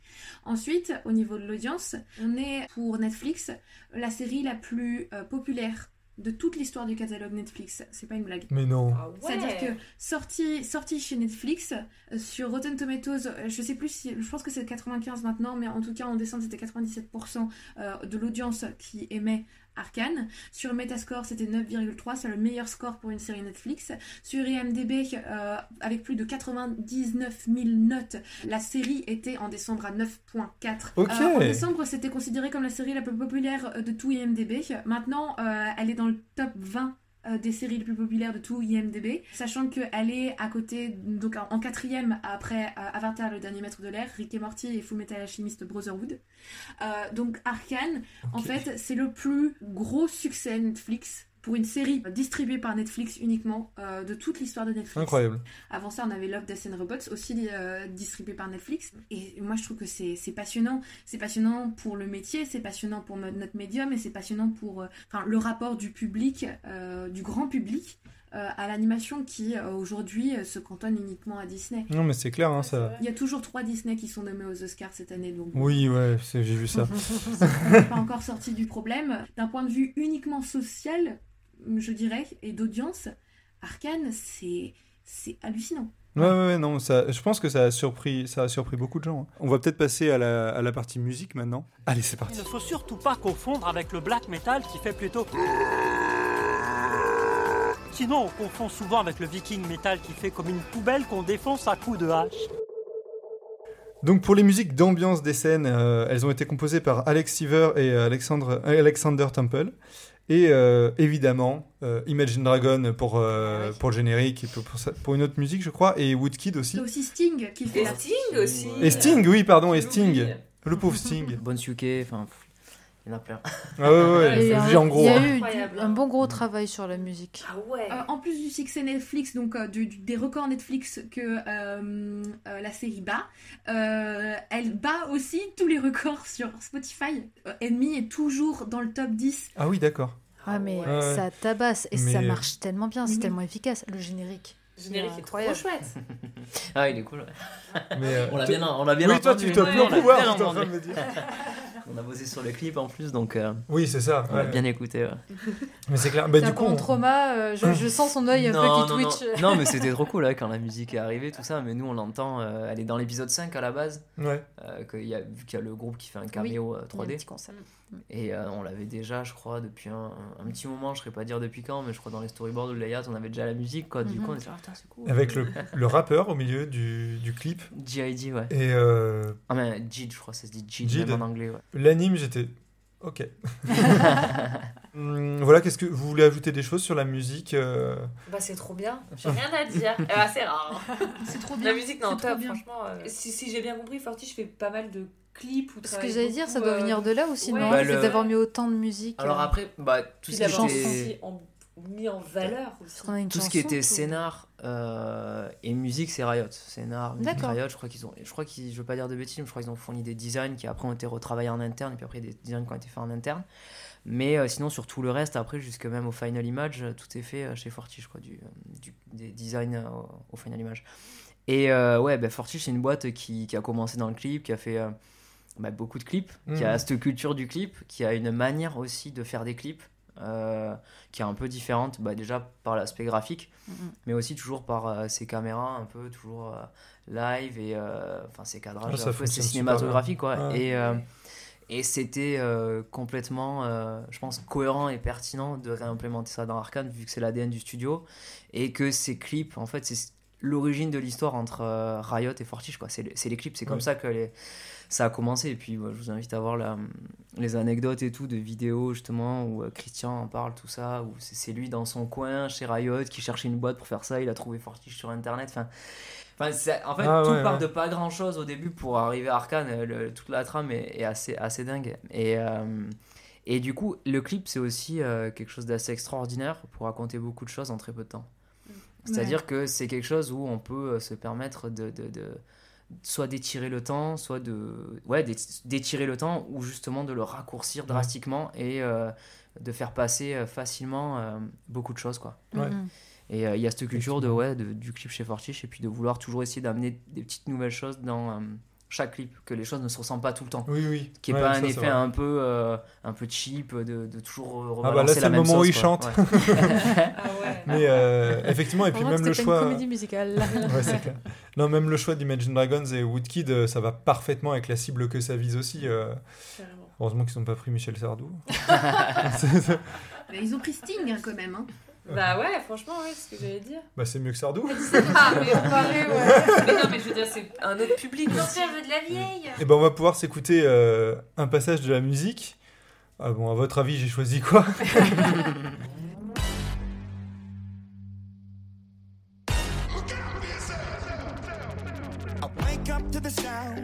Ensuite, au niveau de l'audience, on est pour Netflix la série la plus euh, populaire de toute l'histoire du catalogue Netflix. C'est pas une blague. Mais non. Ah ouais. C'est-à-dire que sorti, sorti chez Netflix, euh, sur Rotten Tomatoes, euh, je sais plus si, je pense que c'est 95 maintenant, mais en tout cas en décembre c'était 97% euh, de l'audience qui aimait Arkane. Sur Metascore c'était 9,3, c'est le meilleur score pour une série Netflix. Sur IMDb, euh, avec plus de 99 000 notes, la série était en décembre à 9,4. Ok. Euh, en décembre c'était considéré comme la série la plus populaire euh, de tout IMDb. Maintenant euh, elle est dans le top 20 euh, des séries les plus populaires de tout IMDB, sachant qu'elle est à côté, donc en, en quatrième après euh, Avatar, le dernier maître de l'air, Rick et Morty et Full Metal Alchemist Brotherhood. Euh, donc Arkane, en fait, c'est le plus gros succès Netflix pour une série distribuée par Netflix uniquement euh, de toute l'histoire de Netflix. Incroyable. Avant ça, on avait Love, Death and Robots, aussi euh, distribué par Netflix. Et moi, je trouve que c'est c'est passionnant. C'est passionnant pour le métier, c'est passionnant pour no- notre médium, et c'est passionnant pour euh, enfin, le rapport du public, euh, du grand public, euh, à l'animation qui, aujourd'hui, se cantonne uniquement à Disney. Non, mais c'est clair, hein, ça. Il y a toujours trois Disney qui sont nommés aux Oscars cette année, donc Oui, ouais, j'ai vu ça. on n'est pas encore sorti du problème. D'un point de vue uniquement social, je dirais, et d'audience, Arkane, c'est c'est hallucinant. Ouais, ouais, ouais, non, ça, je pense que ça a surpris, ça a surpris beaucoup de gens. hein. On va peut-être passer à la, à la partie musique maintenant. Allez, c'est Il parti. ne faut surtout pas confondre avec le black metal qui fait plutôt. Sinon, on confond souvent avec le viking metal qui fait comme une poubelle qu'on défonce à coups de hache. Donc pour les musiques d'ambiance des scènes, euh, elles ont été composées par Alex Seaver et Alexandre, euh, Alexander Temple. Et euh, évidemment, euh, Imagine Dragon pour, euh, Ah pour le générique et pour, pour pour une autre musique, je crois, et Woodkid aussi. C'est aussi Sting qui fait Et. Sting aussi. Et Sting, oui, pardon, et Sting. Le pauvre Sting. Bonne Suke, enfin, il y en a plein. Ah ouais, ouais, en gros. Il y a hein. eu du- un bon gros travail sur la musique. Ah ouais. Euh, en plus du succès Netflix, donc euh, du- du- des records Netflix que euh, euh, la série bat, euh, elle bat aussi tous les records sur Spotify. Euh, Enemy est toujours dans le top 10. Ah oui, d'accord. Ah, mais ouais. Ouais. ça tabasse et Mais- ça marche tellement bien, c'est tellement efficace. Le générique. Le générique est trop incroyable. chouette. Ah, il est cool. ouais. Mais, euh, On l'a toi- bien, on l'a bien oui, toi, tu t'as plus en pouvoir, en train de me dire. On a bossé sur le clip en plus, donc euh, Oui, c'est ça. on l'a ouais. bien écouté. ouais. Mais c'est clair. Bah, du coup, en on- trauma, euh, je, je sens son œil un non, peu qui non. twitch. Non, mais c'était trop cool hein, quand la musique est arrivée, tout ça. Mais nous, on l'entend. euh, elle est dans l'épisode 5 à la base. Ouais. euh, qu'il y a, vu qu'il y a le groupe qui fait un Oui, caméo un 3D. petit concept. Et euh, on l'avait déjà, je crois, depuis un, petit moment. Je ne saurais pas dire depuis quand, mais je crois dans les storyboards ou le layout, on avait déjà la musique. Quoi. Du Mhm. coup, on était c'est cool. Avec le, le rappeur au milieu du, du clip. G.I.D., ouais. Et euh, Ah, mais Jid, je crois, ça se dit même en anglais, ouais. L'anime, j'étais. Ok. Hum, voilà, qu'est-ce que vous voulez ajouter des choses sur la musique euh, Bah c'est trop bien. J'ai rien à dire. Eh ben, c'est rare. C'est trop La bien. musique, non, C'est trop top, bien. franchement. euh, si si j'ai bien compris, Fortiche fait pas mal de clips ou Ce que j'allais dire, ça doit euh, venir de là aussi, ouais. non? Bah, le- d'avoir mis autant de musique. Alors euh, après, bah, tout ce qui était. mis en valeur aussi. tout ce qui était scénar euh, et musique, c'est Riot. Scénar, musique, D'accord. Riot. Je crois qu'ils ont, je crois qu'ils, je veux pas dire de bêtises, mais je crois qu'ils ont fourni des designs qui après ont été retravaillés en interne et puis après des designs qui ont été faits en interne. Mais euh, sinon, sur tout le reste, après, jusque même au Final Image, euh, tout est fait chez Fortiche, quoi, du, euh, du- des designs euh, au, au Final Image. Et euh, ouais, bah, Fortiche, c'est une boîte qui, qui a commencé dans le clip, qui a fait euh, bah, beaucoup de clips, qui a Mhm. cette culture du clip, qui a une manière aussi de faire des clips. Euh, qui est un peu différente bah, déjà par l'aspect graphique mais aussi toujours par euh, ses caméras un peu toujours euh, live et euh, enfin ses cadrages Ah, ça un peu c'est fonctionne super cinématographique quoi et euh, et c'était euh, complètement euh, je pense cohérent et pertinent de réimplémenter ça dans Arkane vu que c'est l'ADN du studio et que ces clips en fait c'est l'origine de l'histoire entre euh, Riot et Fortiche quoi c'est le- c'est les clips c'est comme Ouais. ça que les- ça a commencé et puis ouais, je vous invite à voir la, les anecdotes et tout de vidéos justement où euh, Christian en parle tout ça où c'est c'est lui dans son coin chez Riot qui cherchait une boîte pour faire ça il a trouvé Fortiche sur internet enfin Enfin, c'est- en fait, Ah tout ouais, part de pas grand chose au début pour arriver à Arkane. le- toute la trame est, est assez, assez dingue. Et, euh, et du coup, le clip, c'est aussi euh, quelque chose d'assez extraordinaire pour raconter beaucoup de choses en très peu de temps. C'est-à-dire que c'est quelque chose où on peut euh, se permettre de, de, de- soit d'étirer le temps, soit de ouais d'é- d'étirer le temps ou justement de le raccourcir drastiquement et euh, de faire passer euh, facilement euh, beaucoup de choses quoi. Ouais. Mhm. Et euh, il y a cette culture de ouais de- du clip chez Fortiche et puis de vouloir toujours essayer d'amener des petites nouvelles choses dans euh, chaque clip que les choses ne se ressemblent pas tout le temps. Oui, oui. Qui est Ouais, pas ça, un c'est effet un peu un peu un peu cheap de, de toujours euh, Ah bah là, rebalancer c'est le moment où sauce, il quoi. chante. Ouais. Ah ouais. Mais euh, effectivement, et puis même le choix. une comédie musicale. Ouais, c'est clair. Non, même le choix d'Imagine Dragons et Woodkid, euh, ça va parfaitement avec la cible que ça vise aussi. euh. Heureusement qu'ils n'ont pas pris Michel Sardou. Mais ils ont pris Sting hein, quand même. Hein. Bah ouais, franchement, ouais, c'est ce que j'allais dire. bah, c'est mieux que Sardou. Ah, mais pareil, ouais. mais non, mais je veux dire, c'est un autre public veut de la vieille. Et ben, on va pouvoir s'écouter euh, un passage de la musique. Ah bon, à votre avis, j'ai choisi quoi?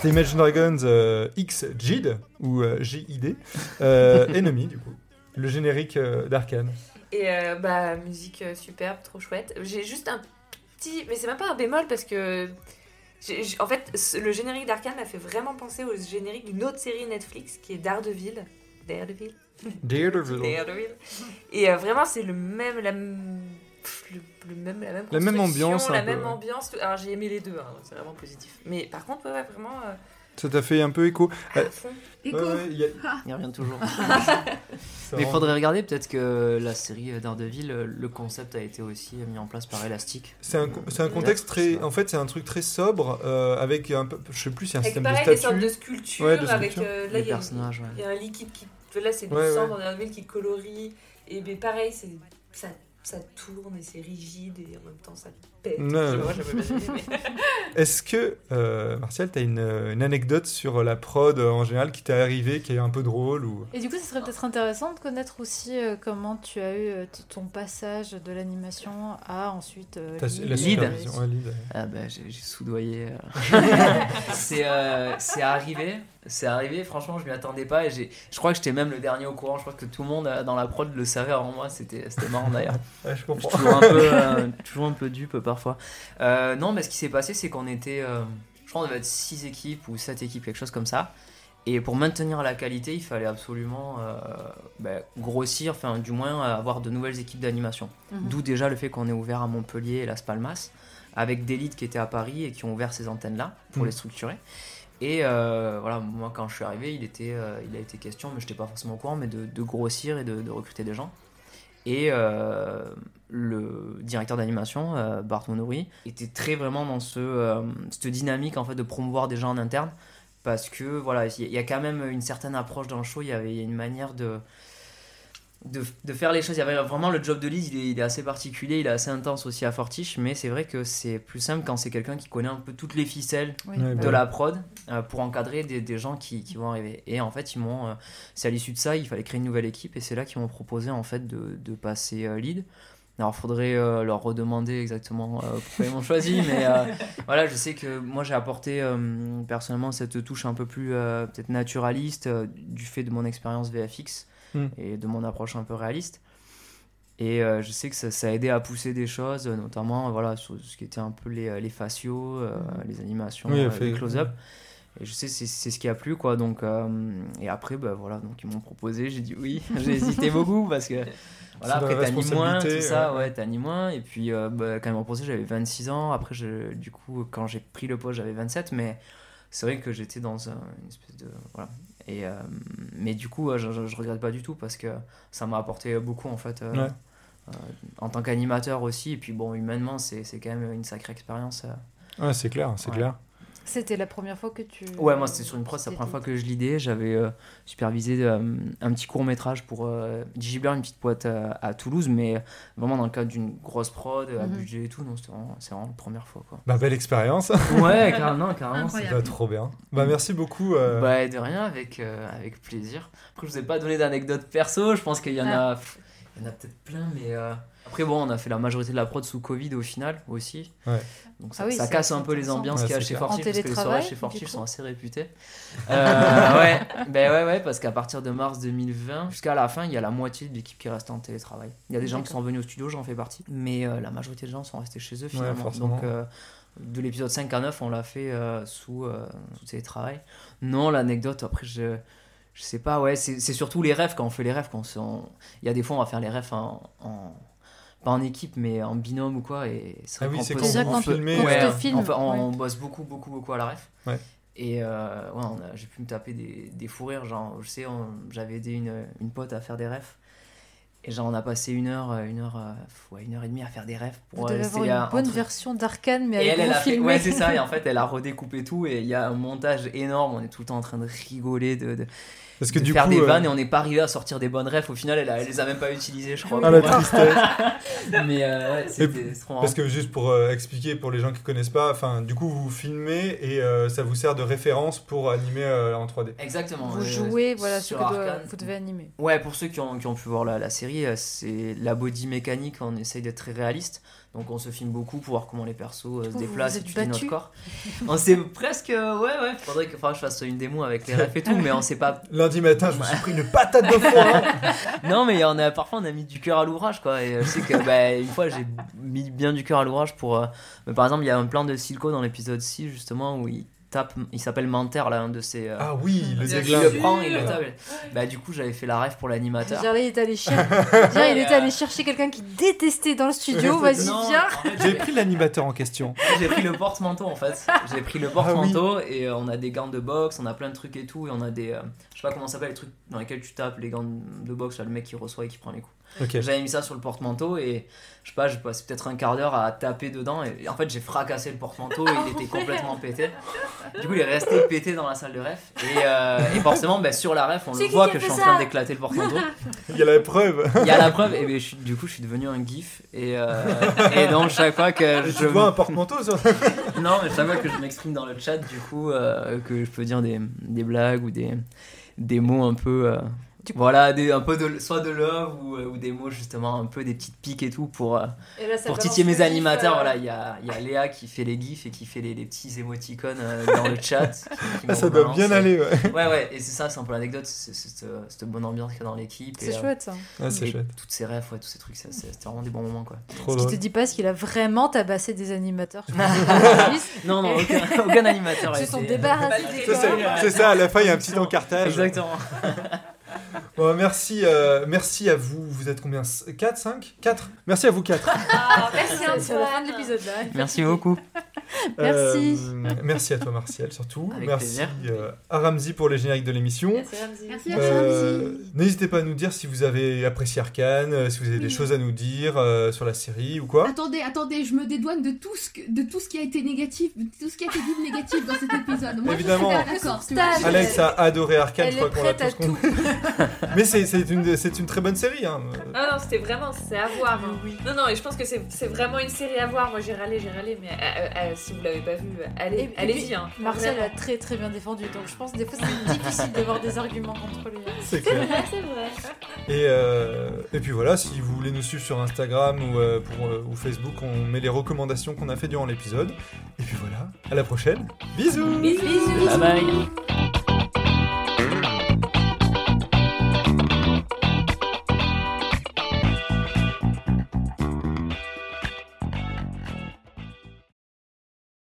C'était Imagine Dragons euh, X JID, ou euh, J-I-D, euh, Enemy, du coup. Le générique euh, d'Arkane. Et euh, bah, musique euh, superbe, trop chouette. J'ai juste un petit. Mais c'est même pas un bémol parce que. en fait, le générique d'Arkane m'a fait vraiment penser au générique d'une autre série Netflix qui est Daredevil. Daredevil? Daredevil. Daredevil. Et euh, vraiment, c'est le même. La, le, le même, la même, La même construction, ambiance, La même ambiance. tout- Alors j'ai aimé les deux, hein, c'est vraiment positif. Mais par contre, ouais, vraiment. euh, Ça t'a fait un peu écho. à Euh, fond. Écho. ouais, ouais, il y a- Il revient toujours. Mais il faudrait regarder peut-être que la série Daredevil, euh, le concept a été aussi mis en place par Elastic. C'est un, un contexte très. En fait, c'est un truc très sobre, euh, avec un peu. Je sais plus, c'est un Avec système pareil, de des sortes statues. de sculptures, Ouais, de avec sculptures. euh, là, Les il y a- personnages, ouais. Il y a un liquide qui. Là, c'est du Ouais, sang ouais. dans Daredevil qui colorie. Et ben, pareil, c'est ça, ça tourne et c'est rigide et en même temps ça pète. Mais- Est-ce que, euh, Martial, tu as une, une anecdote sur la prod euh, en général qui t'est arrivée, qui est un peu drôle ou... Et du coup, ce serait peut-être intéressant de connaître aussi euh, comment tu as eu euh, ton passage de l'animation à ensuite euh, lead, la euh, supervision, ouais, lead. Ah bah j'ai j'ai soudoyé. euh. c'est euh, c'est arrivé, c'est arrivé. Franchement, je m'y attendais pas et j'ai. Je crois que j'étais même le dernier au courant. Je crois que tout le monde euh, dans la prod le savait avant moi. C'était c'était marrant d'ailleurs. Ouais, je Je suis comprends. toujours un peu, euh, toujours un peu dupe parfois. Euh, non, mais ce qui s'est passé, c'est qu'on était, euh, je crois, on devait être 6 équipes ou 7 équipes, quelque chose comme ça. Et pour maintenir la qualité, il fallait absolument euh, bah, grossir, enfin, du moins avoir de nouvelles équipes d'animation. Mhm. D'où déjà le fait qu'on est ouvert à Montpellier et Las Palmas, avec des leads qui étaient à Paris et qui ont ouvert ces antennes-là pour Mhm. les structurer. Et euh, voilà, moi quand je suis arrivé, il, était, euh, il a été question, mais je n'étais pas forcément au courant, mais de, de grossir et de, de recruter des gens. Et euh, le directeur d'animation, euh, Bart Monouri, était très vraiment dans ce, euh, cette dynamique en fait, de promouvoir des gens en interne. Parce que voilà, il y a quand même une certaine approche dans le show, il y avait une manière de, de, de faire les choses. Il y avait vraiment le job de lead, il est, il est assez particulier, il est assez intense aussi à Fortiche, mais c'est vrai que c'est plus simple quand c'est quelqu'un qui connaît un peu toutes les ficelles Oui. De bah, la prod euh, pour encadrer des, des gens qui, qui vont arriver. Et en fait, ils m'ont, euh, c'est à l'issue de ça, il fallait créer une nouvelle équipe et c'est là qu'ils m'ont proposé en fait de, de passer euh, lead. Alors, il faudrait euh, leur redemander exactement euh, pourquoi ils m'ont choisi, mais euh, voilà, je sais que moi j'ai apporté euh, personnellement cette touche un peu plus euh, peut-être naturaliste euh, du fait de mon expérience VFX Mm. et de mon approche un peu réaliste. Et euh, je sais que ça, ça a aidé à pousser des choses, notamment voilà, sur ce qui était un peu les, les faciaux, euh, les animations, Oui, elle euh, fait- les close-up. Et je sais c'est c'est ce qui a plu quoi donc euh, et après bah voilà donc ils m'ont proposé j'ai dit oui j'ai hésité beaucoup parce que voilà C'est après t'animes moins tout ça ouais. t'animes moins et puis euh, bah, quand ils m'ont proposé j'avais 26 ans après je, du coup quand j'ai pris le poste j'avais 27 mais c'est vrai que j'étais dans un- une espèce de voilà et euh, mais du coup je, je, je regrette pas du tout parce que ça m'a apporté beaucoup en fait euh, Ouais. euh, en tant qu'animateur aussi. Et puis bon, humainement, c'est c'est quand même une sacrée expérience. Ouais, c'est clair, c'est Ouais. clair. C'était la première fois que tu. Ouais, moi c'était sur une prod, c'est la première fois que je lidais. J'avais euh, supervisé euh, un petit court métrage pour euh, Digiblur, une petite boîte euh, à Toulouse, mais vraiment dans le cadre d'une grosse prod, à Mhm. budget et tout. Donc c'est vraiment, c'est vraiment la première fois. Quoi. Bah, belle expérience. Ouais, carrément, carrément. Ça va trop bien. Bah, merci beaucoup. euh, Bah, de rien, avec, euh, avec plaisir. Après, je vous ai pas donné d'anecdotes perso, je pense qu'il y en a, Ah. pff, il y en a peut-être plein, mais euh, après, bon, on a fait la majorité de la prod sous Covid au final aussi. Ouais. Donc ça, Ah oui, ça casse un peu les ambiances Ouais, qu'il y a chez En parce que les soirées chez coup sont assez réputées. Euh, ouais, ben ouais, ouais, parce qu'à partir de mars 2020 jusqu'à la fin, il y a la moitié de l'équipe qui est restée en télétravail. Il y a des gens qui sont venus au studio, j'en fais partie, mais euh, la majorité des gens sont restés chez eux finalement. Donc euh, de l'épisode 5 à 9, on l'a fait euh, sous, euh, sous télétravail. Non, l'anecdote, après, je, je sais pas, ouais, c'est c'est surtout les rêves, quand on fait les rêves, quand on se- on- il y a des fois, on va faire les rêves en. en- pas en équipe, mais en binôme ou quoi. Et c'est Ah oui, qu'on c'est quand tu Ouais, en fait, on, ouais. on bosse beaucoup, beaucoup, beaucoup à la ref. Ouais. Et euh, ouais, on a- j'ai pu me taper des, des fous rires. Genre, je sais, on- j'avais aidé une, une pote à faire des refs. Et genre, on a passé une heure, euh, une heure, euh, ouais, une heure et demie à faire des. Vous Pour, devez euh, avoir une bonne version d'Arcane, mais Et avec elle, elle vous a fait, ouais, c'est ça. Et en fait, elle a redécoupé tout. Et il y a un montage énorme. On est tout le temps en train de rigoler, de, de, Parce que de du faire coup. des euh, vannes. Et on n'est pas arrivé à sortir des bonnes refs. Au final, elle, a- elle les a même pas utilisées, je crois. Ah, la tristesse. Mais euh, ouais, c'était trop marrant. Parce que juste pour euh, expliquer pour les gens qui connaissent pas, enfin du coup vous filmez et euh, ça vous sert de référence pour animer euh, en 3D. Exactement. Vous euh, jouez, voilà ce sur que doit- vous devez animer. Ouais, pour ceux qui ont, qui ont pu voir la, la série, c'est la body mécanique, on essaye d'être très réaliste. Donc on se filme beaucoup pour voir comment les persos euh, se déplacent vous et utiliser notre corps. On s'est presque... euh, ouais, ouais, faudrait que enfin, je fasse une démo avec les refs et tout, mais on sait pas... Lundi matin, je me suis pris une patate de foin. non, mais on a, parfois on a mis du cœur à l'ouvrage, quoi. Et je sais que bah, une fois j'ai mis bien du cœur à l'ouvrage pour... euh, mais par exemple, il y a un plan de Silco dans l'épisode 6, justement, où il tape... Il s'appelle Manter, là, un de ses... euh, Ah oui, le il le prend, il le tape. Bah du coup, j'avais fait la ref pour l'animateur. Genre là, il est allé, cher- Genre, il était allé chercher quelqu'un qui détestait dans le studio. Vas-y, viens. en fait, J'ai pris l'animateur en question. J'ai pris le porte-manteau en fait. J'ai pris le porte-manteau et euh, on a des gants de boxe, on a plein de trucs et tout. Et on a des. euh, je sais pas comment ça s'appelle les trucs dans lesquels tu tapes, les gants de boxe, là, le mec qui reçoit et qui prend les coups. J'avais mis ça sur le porte-manteau et je sais pas, j'ai passé peut-être un quart d'heure à taper dedans. Et, et en fait, j'ai fracassé le porte-manteau et il était complètement pété. Du coup, il est resté pété dans la salle de ref. Et, euh, et forcément, bah, sur la ref, on le voit que je suis en train d'éclater le porte-manteau. Il y a la preuve. Il y a la preuve, et ben, je du coup, je suis devenu un gif. Et, euh, et donc, chaque fois que Tu je. vois un porte-manteau sur Non, mais chaque fois que je m'exprime dans le chat, du coup, euh, que je peux dire des, des blagues ou des, des mots un peu. Voilà, des, un peu de, soit de love ou, euh, ou des mots justement, un peu des petites piques et tout pour, euh, Et là, ça pour titiller le mes animateurs. euh. Voilà, il y a, il y a Léa qui fait les gifs et qui fait les, les petits émoticônes euh, dans le chat. qui- qui Ah, ça doit bien aller, ouais. Ouais, ouais, et c'est ça, c'est un peu l'anecdote, c'est c'est cette, cette bonne ambiance qu'il y a dans l'équipe. C'est et, chouette, ça. Ouais, c'est et chouette. Toutes ces rêves, ouais, tous ces trucs, c'était vraiment des bons moments quoi. Trop Ce qui te dit pas, c'est qu'il a vraiment tabassé des animateurs. Non, non, aucun, aucun animateur. a Se sont débarrassés c'est ça, à la fin il y a un petit encartage. Exactement. Bon, merci, euh, merci à vous. Vous êtes combien? 4, 5 4 Merci à vous 4. Ah, merci c'est la fin de l'épisode là. Merci beaucoup. Merci. merci à toi Martial surtout. Avec merci euh, à Ramzi pour les génériques de l'émission. Merci Ramzi. Euh. N'hésitez pas à nous dire si vous avez apprécié Arcane, euh, si vous avez des choses à nous dire euh, sur la série ou quoi. Attendez, attendez, je me dédouane de tout ce, que- de tout ce qui a été négatif, de tout ce qui a été dit de négatif dans cet épisode. Moi, Évidemment. je suis. Alex a adoré Arcane, Elle je crois qu'on l'a à tous compris. Mais c'est une, c'est une très bonne série. Hein. Ah non, c'était vraiment, c'est à voir. hein. Oui. Non, non, et je pense que c'est c'est vraiment une série à voir. Moi, j'ai râlé, j'ai râlé, mais euh, euh, si vous l'avez pas vu, allez, allez-y. puis, Hein. Martial a très très bien défendu, donc je pense que des fois c'est difficile d'avoir des arguments contre lui. C'est. Ouais, c'est vrai. Et, euh, et puis voilà, si vous voulez nous suivre sur Instagram ou, euh, pour, euh, ou Facebook, on met les recommandations qu'on a fait durant l'épisode. Et puis voilà, à la prochaine. Bisous Bisous. Bye bye.